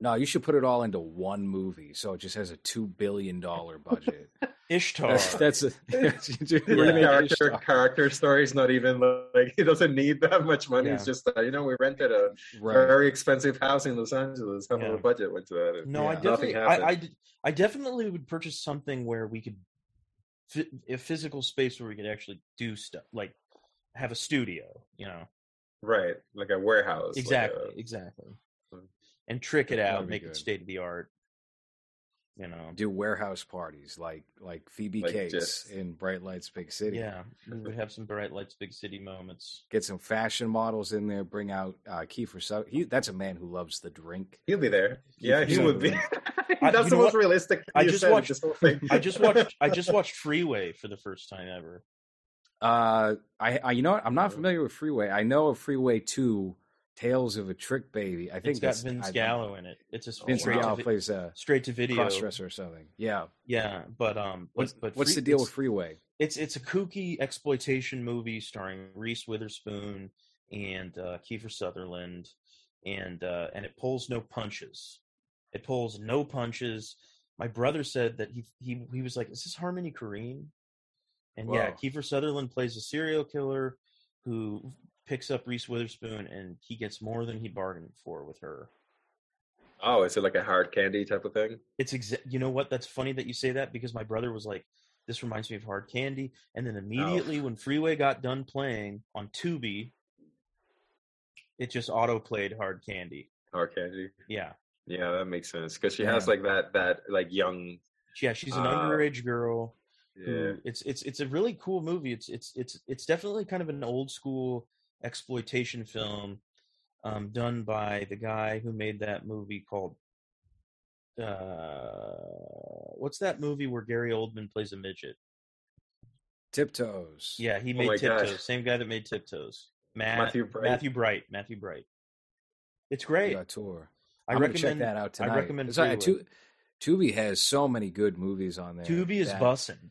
No, you should put it all into one movie, so it just has a two billion dollar budget. Ishtar. that's that's a that's, you do- Where you the make character Ishtar. character story is not even like it doesn't need that much money. It's just uh, you know we rented a Right. very expensive house in Los Angeles. Half Yeah. of budget went to that. no, I yeah, nothing definitely, I, happened. I, d- I definitely would purchase something where we could, fi- a physical space where we could actually do stuff, like have a studio, you know. right, like a warehouse. like exactly a- exactly Mm. and trick it out make good. it state of the art you know Do warehouse parties like like Phoebe Like Cates just- in Bright Lights Big City. yeah we would have some bright lights big city moments Get some fashion models in there. Bring out uh, Kiefer Sutherland. He, that's a man who loves the drink. He'll be there. He- Yeah, he he would be. would. I- That's the most what? realistic. I just watched- this whole thing. i just watched i just watched freeway for the first time ever Uh, I, I you know what? I'm not familiar with Freeway. I know of Freeway Two, Tales of a Trick Baby. I think it's got that's vince I- Gallo in it it's a Vince straight, Gallo vi- plays a straight to video cross-dresser or something. Yeah. yeah but um What's, but what's Free- the deal with Freeway? it's it's a kooky exploitation movie starring Reese Witherspoon and uh, Kiefer Sutherland, and uh, and it pulls no punches. It pulls no punches. My brother said that he he he was like, "Is this Harmony Korine?" And yeah, Whoa. Kiefer Sutherland plays a serial killer who picks up Reese Witherspoon, and he gets more than he bargained for with her. Oh, is it like a hard candy type of thing? It's exa- you know what? That's funny that you say that because my brother was like, "This reminds me of Hard Candy," and then immediately when Freeway got done playing on Tubi, it just auto played Hard Candy. Hard candy. Yeah, Yeah, that makes sense because she Yeah. has like that that like young. yeah, she's an Uh, underage girl. Yeah. who- it's it's it's a really cool movie. It's it's it's it's definitely kind of an old school exploitation film, um, done by the guy who made that movie called. Uh, what's that movie where Gary Oldman plays a midget? Tiptoes. Yeah, he Oh made gosh. Tiptoes. Same guy that made Tiptoes. Matt, Matthew Bright. Matthew Bright. Matthew Bright. It's great. Yeah, tour. I I'm gonna recommend check that out tonight. I recommend It's like- Freeway. Tu- Tubi has so many good movies on there. Tubi is that- bussin'.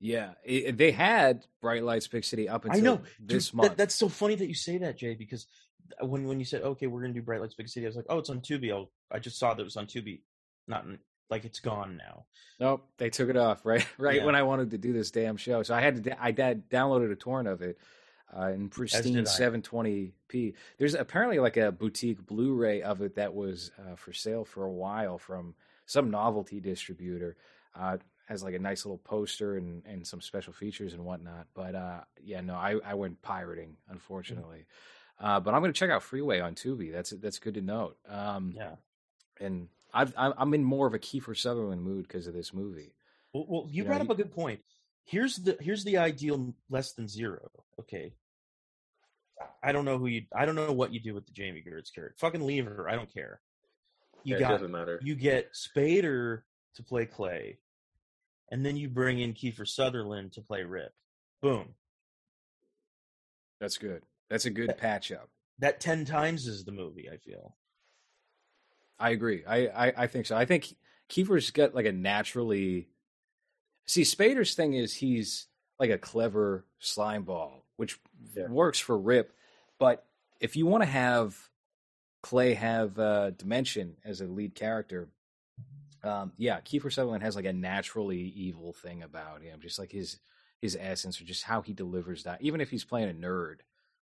Yeah, it- they had Bright Lights, Big City up until I know. this Dude, month. That, that's so funny that you say that, Jay, because when when you said, "Okay, we're gonna do Bright Lights Big City," I was like, "Oh, it's on Tubi." I'll, I just saw that it was on Tubi. Not in, like it's gone now. Nope, they took it off right right Yeah. when I wanted to do this damn show. So I had to I dad downloaded a torrent of it uh, in pristine 720p. There's apparently like a boutique Blu-ray of it that was uh, for sale for a while from some novelty distributor. Uh, has like a nice little poster and, and some special features and whatnot. But uh, yeah, no, I, I went pirating unfortunately. Uh, but I'm going to check out Freeway on Tubi. That's that's good to note. Um, Yeah. and I've, I'm I'm in more of a Kiefer Sutherland mood because of this movie. Well, well you You brought you- up a good point. Here's the here's the ideal less than zero. Okay. I don't know who you. I don't know what you do with the Jami Gertz character. Fucking leave her. I don't care. You Yeah, it got doesn't matter. you get Spader to play Clay, and then you bring in Kiefer Sutherland to play Rip. Boom. That's good. That's a good patch up. That ten times is the movie. I feel. I agree. I, I, I think so. I think Kiefer's got like a naturally. See, Spader's thing is he's like a clever slime ball, which Yeah. works for Rip. But if you want to have Clay have uh, dimension as a lead character, um, yeah, Kiefer Sutherland has like a naturally evil thing about him, just like his his essence or just how he delivers that. Even if he's playing a nerd,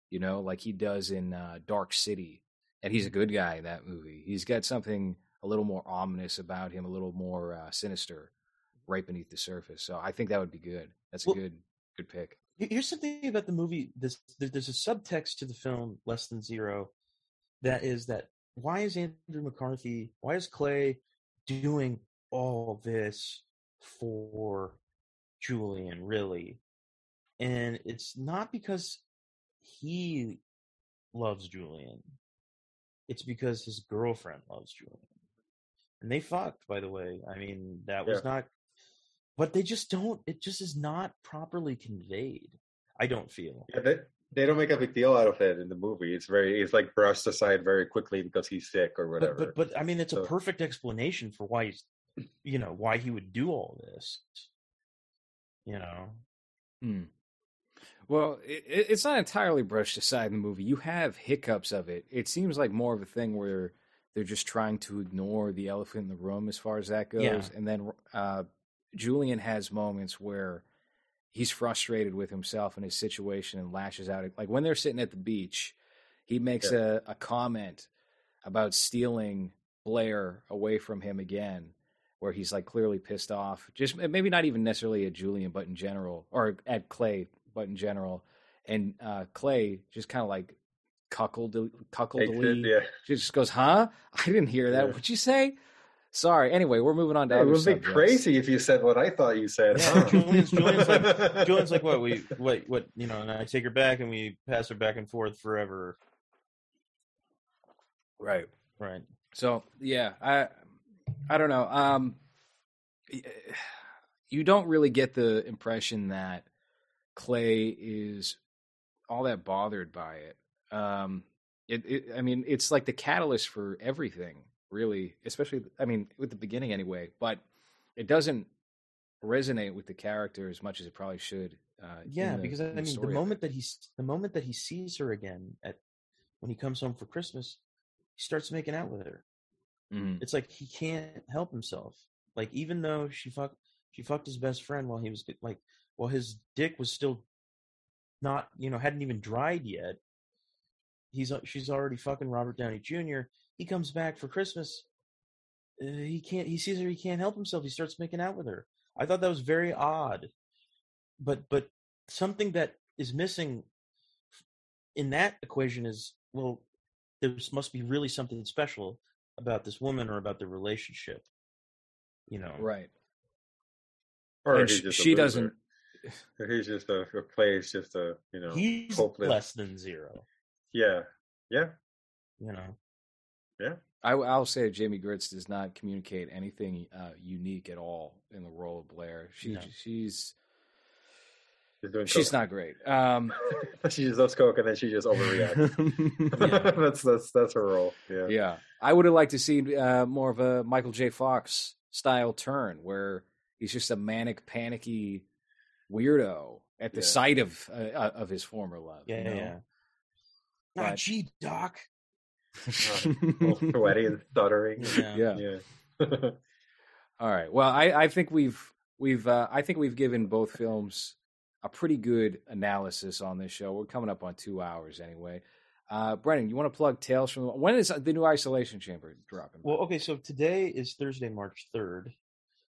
you know, like he does in uh, Dark City, and he's a good guy in that movie. He's got something a little more ominous about him, a little more uh, sinister, right beneath the surface. So I think that would be good. That's a Well- good good pick. Here's something about the movie. This there's a subtext to the film Less Than Zero, that is that why is Andrew McCarthy, why is Clay doing all this for Julian really? And it's not because he loves Julian. It's because his girlfriend loves Julian. And they fucked, by the way. I mean, that was Yeah. not but they just don't it just is not properly conveyed i don't feel Yeah, they, they don't make a big deal out of it in the movie. It's very it's like brushed aside very quickly because he's sick or whatever. but, but but i mean it's a perfect explanation for why he's you know why he would do all this you know Hmm. Well, it, it- it's not entirely brushed aside in the movie. You have hiccups of it. It seems like more of a thing where they're just trying to ignore the elephant in the room as far as that goes. Yeah. And then uh, Julian has moments where he's frustrated with himself and his situation and lashes out. Like when they're sitting at the beach, he makes a, a comment about stealing Blair away from him again, where he's like clearly pissed off. Just maybe not even necessarily at Julian, but in general, or at Clay, but in general. And uh, Clay just kind of like cuckold, cuckoldly, yeah. just goes, "Huh? I didn't hear that. Yeah. What'd you say?" Sorry. Anyway, we're moving on to It other would be crazy if you said what I thought you said. Yeah, huh? Julian's- Julian's like- julian's like what we what what you know and i take her back and we pass her back and forth forever Right. right So yeah, I I don't know. Um, you don't really get the impression that Clay is all that bothered by it. Um, it, it I mean, it's like the catalyst for everything, really. Especially, I mean, with the beginning anyway. But it doesn't resonate with the character as much as it probably should. Uh, yeah the- because i mean the story moment that he's the moment that he sees her again at when he comes home for christmas he starts making out with her Mhm. It's like he can't help himself. Like even though she fucked she fucked his best friend while he was like while his dick was still not you know hadn't even dried yet. He's she's already fucking Robert Downey Jr. He comes back for Christmas. Uh, he can't. He sees her. He can't help himself. He starts making out with her. I thought that was very odd. But but something that is missing in that equation is well, there must be really something special about this woman or about the relationship. You know, Right. Or And he's sh- just a she doesn't. He's just a, a plays just a you know He's hopeless. less than zero. Yeah, yeah. You know, I, I'll say Jami Gertz does not communicate anything uh, unique at all in the role of Blair. She No. she's She's doing. she's coke. not great. Um, she just loves coke and then she just overreacts. that's that's that's her role. Yeah. yeah, I would have liked to see uh, more of a Michael J. Fox style turn where he's just a manic, panicky weirdo at the Yeah. sight of uh, of his former love. yeah, you know? yeah. But- Not G Doc. All sweaty and stuttering. Yeah. yeah. Yeah. All right. Well, I, I think we've we've uh, I think we've given both films a pretty good analysis on this show. We're coming up on two hours anyway. Uh, Brennan, you want to plug Tales from the when is the new Isolation Chamber dropping? Well, okay, so today is Thursday, March 3rd.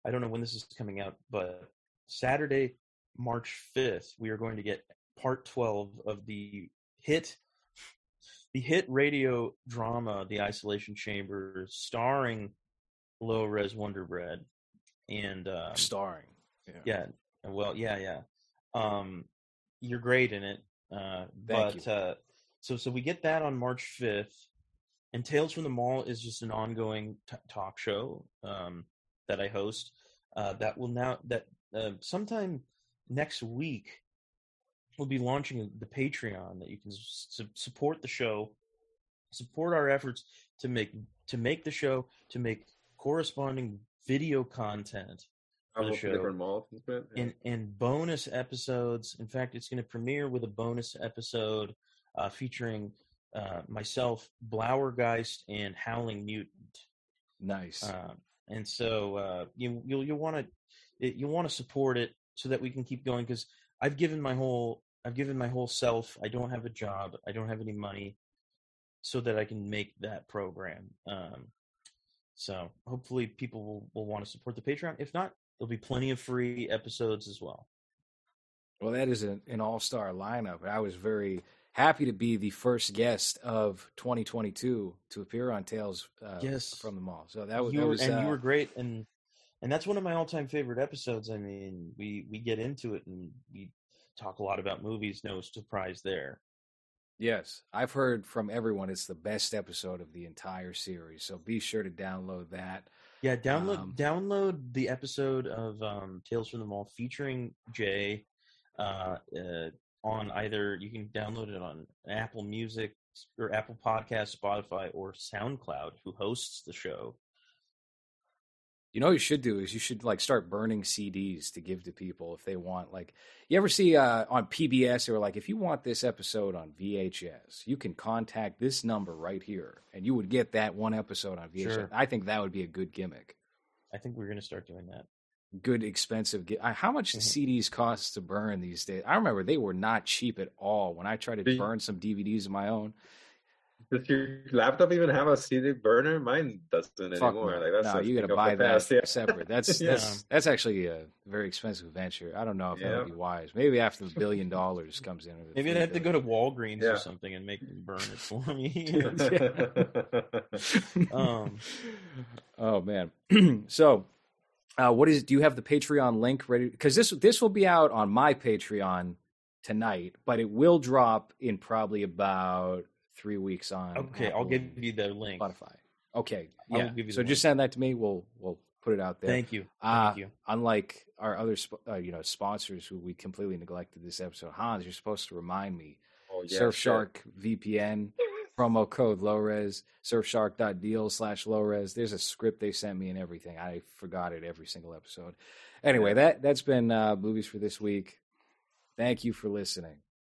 I don't know when this is coming out, but Saturday, March 5th, we are going to get part 12 of the hit the hit radio drama The Isolation Chamber starring Low Res Wonder Bread and um, starring. yeah, well, yeah, yeah. Um, you're great in it. Uh, Thank but uh, so so we get that on March 5th, and Tales from the Mall is just an ongoing t- talk show um, that I host. Uh, that will now that uh, sometime next week we'll be launching the Patreon that you can su- support the show, support our efforts to make to make the show to make corresponding video content I'll the look for show. and. Yeah. and and bonus episodes. In fact, it's going to premiere with a bonus episode uh, featuring uh, myself, Blowergeist, and Howling Mutant. Nice. Um, and so uh, you you'll you'll want to you want to support it so that we can keep going because I've given my whole I've given my whole self. I don't have a job. I don't have any money, so that I can make that program. Um, so hopefully people will, will want to support the Patreon. If not, there'll be plenty of free episodes as well. Well, that is an, an all star lineup. I was very happy to be the first guest of 2022 to appear on Tales uh, Yes. from the Mall. So that was, you that was and uh, you were great, and and that's one of my all time favorite episodes. I mean, we we get into it and we talk a lot about movies. No surprise there. Yes, I've heard from everyone it's the best episode of the entire series. So be sure to download that. Yeah, download Um, download the episode of um, Tales from the Mall featuring Jay uh, uh, on either you can download it on Apple Music or Apple Podcast, Spotify, or SoundCloud, who hosts the show. You know what you should do is you should like start burning CDs to give to people if they want. Like you ever see uh, on PBS they were like, if you want this episode on VHS, you can contact this number right here, and you would get that one episode on VHS. Sure. I think that would be a good gimmick. I think we're going to start doing that. Good expensive. Gi- How much Mhm. CDs cost to burn these days? I remember they were not cheap at all when I tried to burn some DVDs of my own. Does your laptop even have a CD burner? Mine doesn't Fuck anymore. no. Like that's no, you got thing to buy that past, yeah. separate. That's Yeah. that's that's actually a very expensive venture. I don't know if that would be wise. Maybe after the billion dollars comes in. or the Maybe I'd three have to go to. Walgreens Yeah. or something and make them burn it for me. Um, oh man. so, uh, what is? Do you have the Patreon link ready? Because this this will be out on my Patreon tonight, but it will drop in probably about three weeks on. okay, I'll give you the link. Spotify. Okay, I will yeah. give you so the just send that to me. We'll we'll put it out there. Thank you. Uh, Thank you. Unlike our other, uh, you know, sponsors who we completely neglected this episode, Hans, you're supposed to remind me. Oh, yeah, Surfshark VPN promo code lowres surfshark.deal slash lowres. There's a script they sent me and everything. I forgot it every single episode. Anyway, that that's been uh, movies for this week. Thank you for listening.